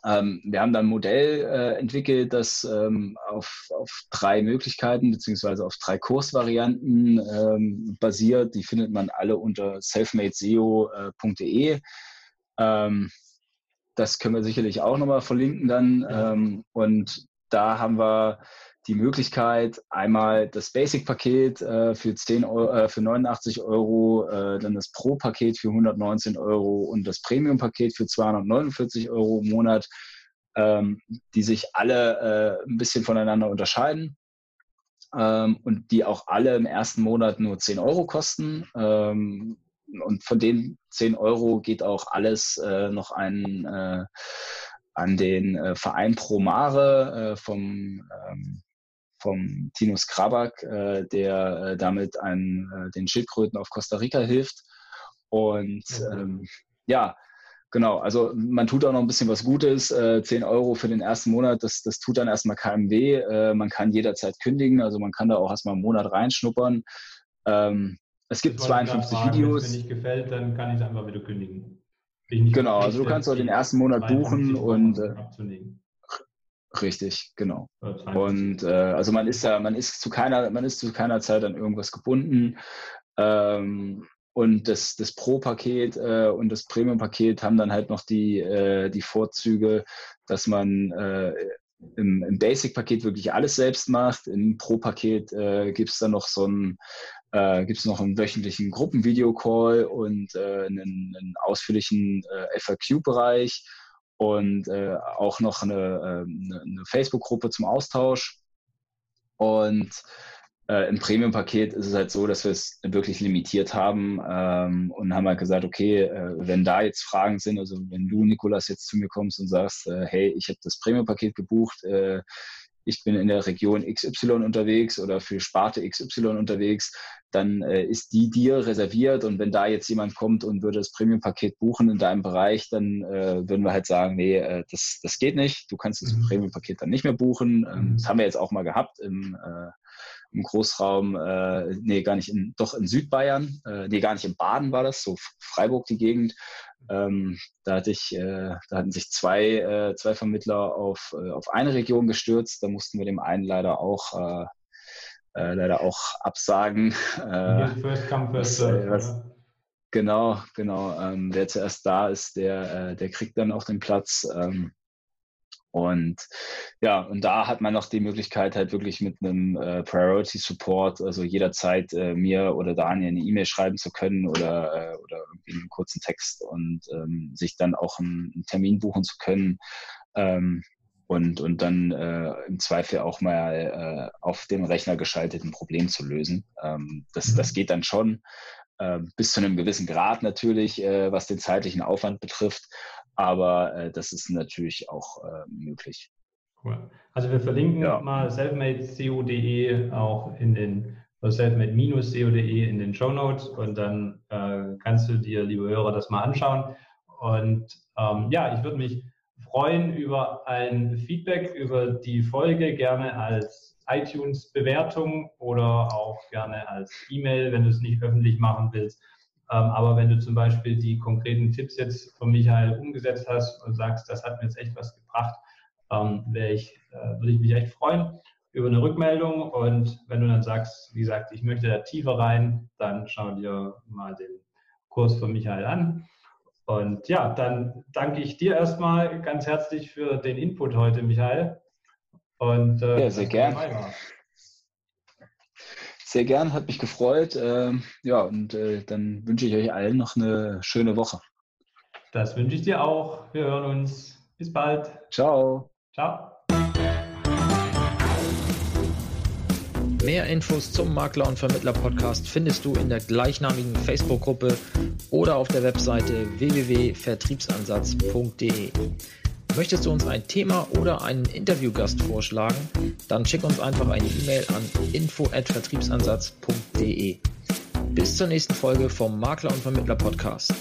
ähm, wir haben dann ein Modell äh, entwickelt, das ähm, auf, auf drei Möglichkeiten beziehungsweise auf drei Kursvarianten ähm, basiert. Die findet man alle unter selfmadeseo.de. Ähm, das können wir sicherlich auch nochmal verlinken dann. und da haben wir die Möglichkeit, einmal das Basic-Paket äh, für, 10 Euro, äh, für 89 Euro, äh, dann das Pro-Paket für 119 Euro und das Premium-Paket für 249 Euro im Monat, ähm, die sich alle äh, ein bisschen voneinander unterscheiden ähm, und die auch alle im ersten Monat nur 10 Euro kosten. Ähm, und von den 10 Euro geht auch alles äh, noch ein, äh, an den Verein Promare vom ähm, vom Tino Skrabak, äh, der äh, damit einen, äh, den Schildkröten auf Costa Rica hilft. Und ähm, ja, genau, also man tut auch noch ein bisschen was Gutes. Äh, 10 Euro für den ersten Monat, das, das tut dann erstmal keinem weh. Äh, man kann jederzeit kündigen, also man kann da auch erstmal einen Monat reinschnuppern. Ähm, es gibt 52 fragen, Videos. Wenn es mir nicht gefällt, dann kann ich es einfach wieder kündigen. Genau, also du kannst auch den ersten Monat buchen und äh, richtig, genau. Und äh, also man ist ja, man ist zu keiner, man ist zu keiner Zeit an irgendwas gebunden. Ähm, und das, das Pro-Paket äh, und das Premium-Paket haben dann halt noch die, äh, die Vorzüge, dass man äh, im, im Basic-Paket wirklich alles selbst macht. Im Pro-Paket äh, gibt es dann noch so ein äh, gibt es noch einen wöchentlichen Gruppenvideocall und äh, einen, einen, ausführlichen äh, FAQ-Bereich und äh, auch noch eine, ähm, eine, eine Facebook-Gruppe zum Austausch. Und äh, im Premium-Paket ist es halt so, dass wir es wirklich limitiert haben ähm, und haben halt gesagt, okay, äh, wenn da jetzt Fragen sind, also wenn du, Nikolas, jetzt zu mir kommst und sagst, äh, hey, ich habe das Premium-Paket gebucht, äh, ich bin in der Region XY unterwegs oder für Sparte XY unterwegs, dann äh, ist die dir reserviert und wenn da jetzt jemand kommt und würde das Premium-Paket buchen in deinem Bereich, dann äh, würden wir halt sagen, nee, äh, das, das geht nicht, du kannst das mhm. Premium-Paket dann nicht mehr buchen. Ähm, mhm. Das haben wir jetzt auch mal gehabt im, äh, im Großraum, äh, nee, gar nicht in, doch in Südbayern, äh, nee, gar nicht in Baden war das, so Freiburg die Gegend. Ähm, da, hatte ich, äh, da hatten sich zwei, äh, zwei Vermittler auf, äh, auf eine Region gestürzt. Da mussten wir dem einen leider auch, äh, äh, leider auch absagen. Äh, first come, first serve. Genau, genau. Ähm, wer zuerst da ist, der, der kriegt dann auch den Platz. Ähm, und ja, und da hat man noch die Möglichkeit, halt wirklich mit einem äh, Priority Support, also jederzeit äh, mir oder Daniel eine E-Mail schreiben zu können oder, äh, oder irgendwie einen kurzen Text und ähm, sich dann auch einen, einen, Termin buchen zu können. Ähm, und, und dann äh, im Zweifel auch mal äh, auf dem Rechner geschaltet ein Problem zu lösen. Ähm, das, das mhm. geht dann schon bis zu einem gewissen Grad natürlich, äh, was den zeitlichen Aufwand betrifft aber äh, das ist natürlich auch äh, möglich. Cool. Also wir verlinken ja. mal selfmade.co.de auch in den selfmade-co.de in den Show Notes und dann äh, kannst du dir, liebe Hörer, das mal anschauen. Und ähm, ja, ich würde mich freuen über ein Feedback über die Folge, gerne als iTunes-Bewertung oder auch gerne als E-Mail, wenn du es nicht öffentlich machen willst. Ähm, aber wenn du zum Beispiel die konkreten Tipps jetzt von Michael umgesetzt hast und sagst, das hat mir jetzt echt was gebracht, ähm, ich, äh, würde ich mich echt freuen über eine Rückmeldung. Und wenn du dann sagst, wie gesagt, ich möchte da tiefer rein, dann schau dir mal den Kurs von Michael an. Und ja, dann danke ich dir erstmal ganz herzlich für den Input heute, Michael. Und, äh, ja, sehr gerne. Sehr gern, hat mich gefreut. Ähm, ja, und äh, dann wünsche ich euch allen noch eine schöne Woche. Das wünsche ich dir auch. Wir hören uns. Bis bald. Ciao. Ciao. Mehr Infos zum Makler und Vermittler Podcast findest du in der gleichnamigen Facebook-Gruppe oder auf der Webseite www.vertriebsansatz.de. Möchtest du uns ein Thema oder einen Interviewgast vorschlagen? Dann schick uns einfach eine E-Mail an info@vertriebsansatz.de. Bis zur nächsten Folge vom Makler und Vermittler Podcast.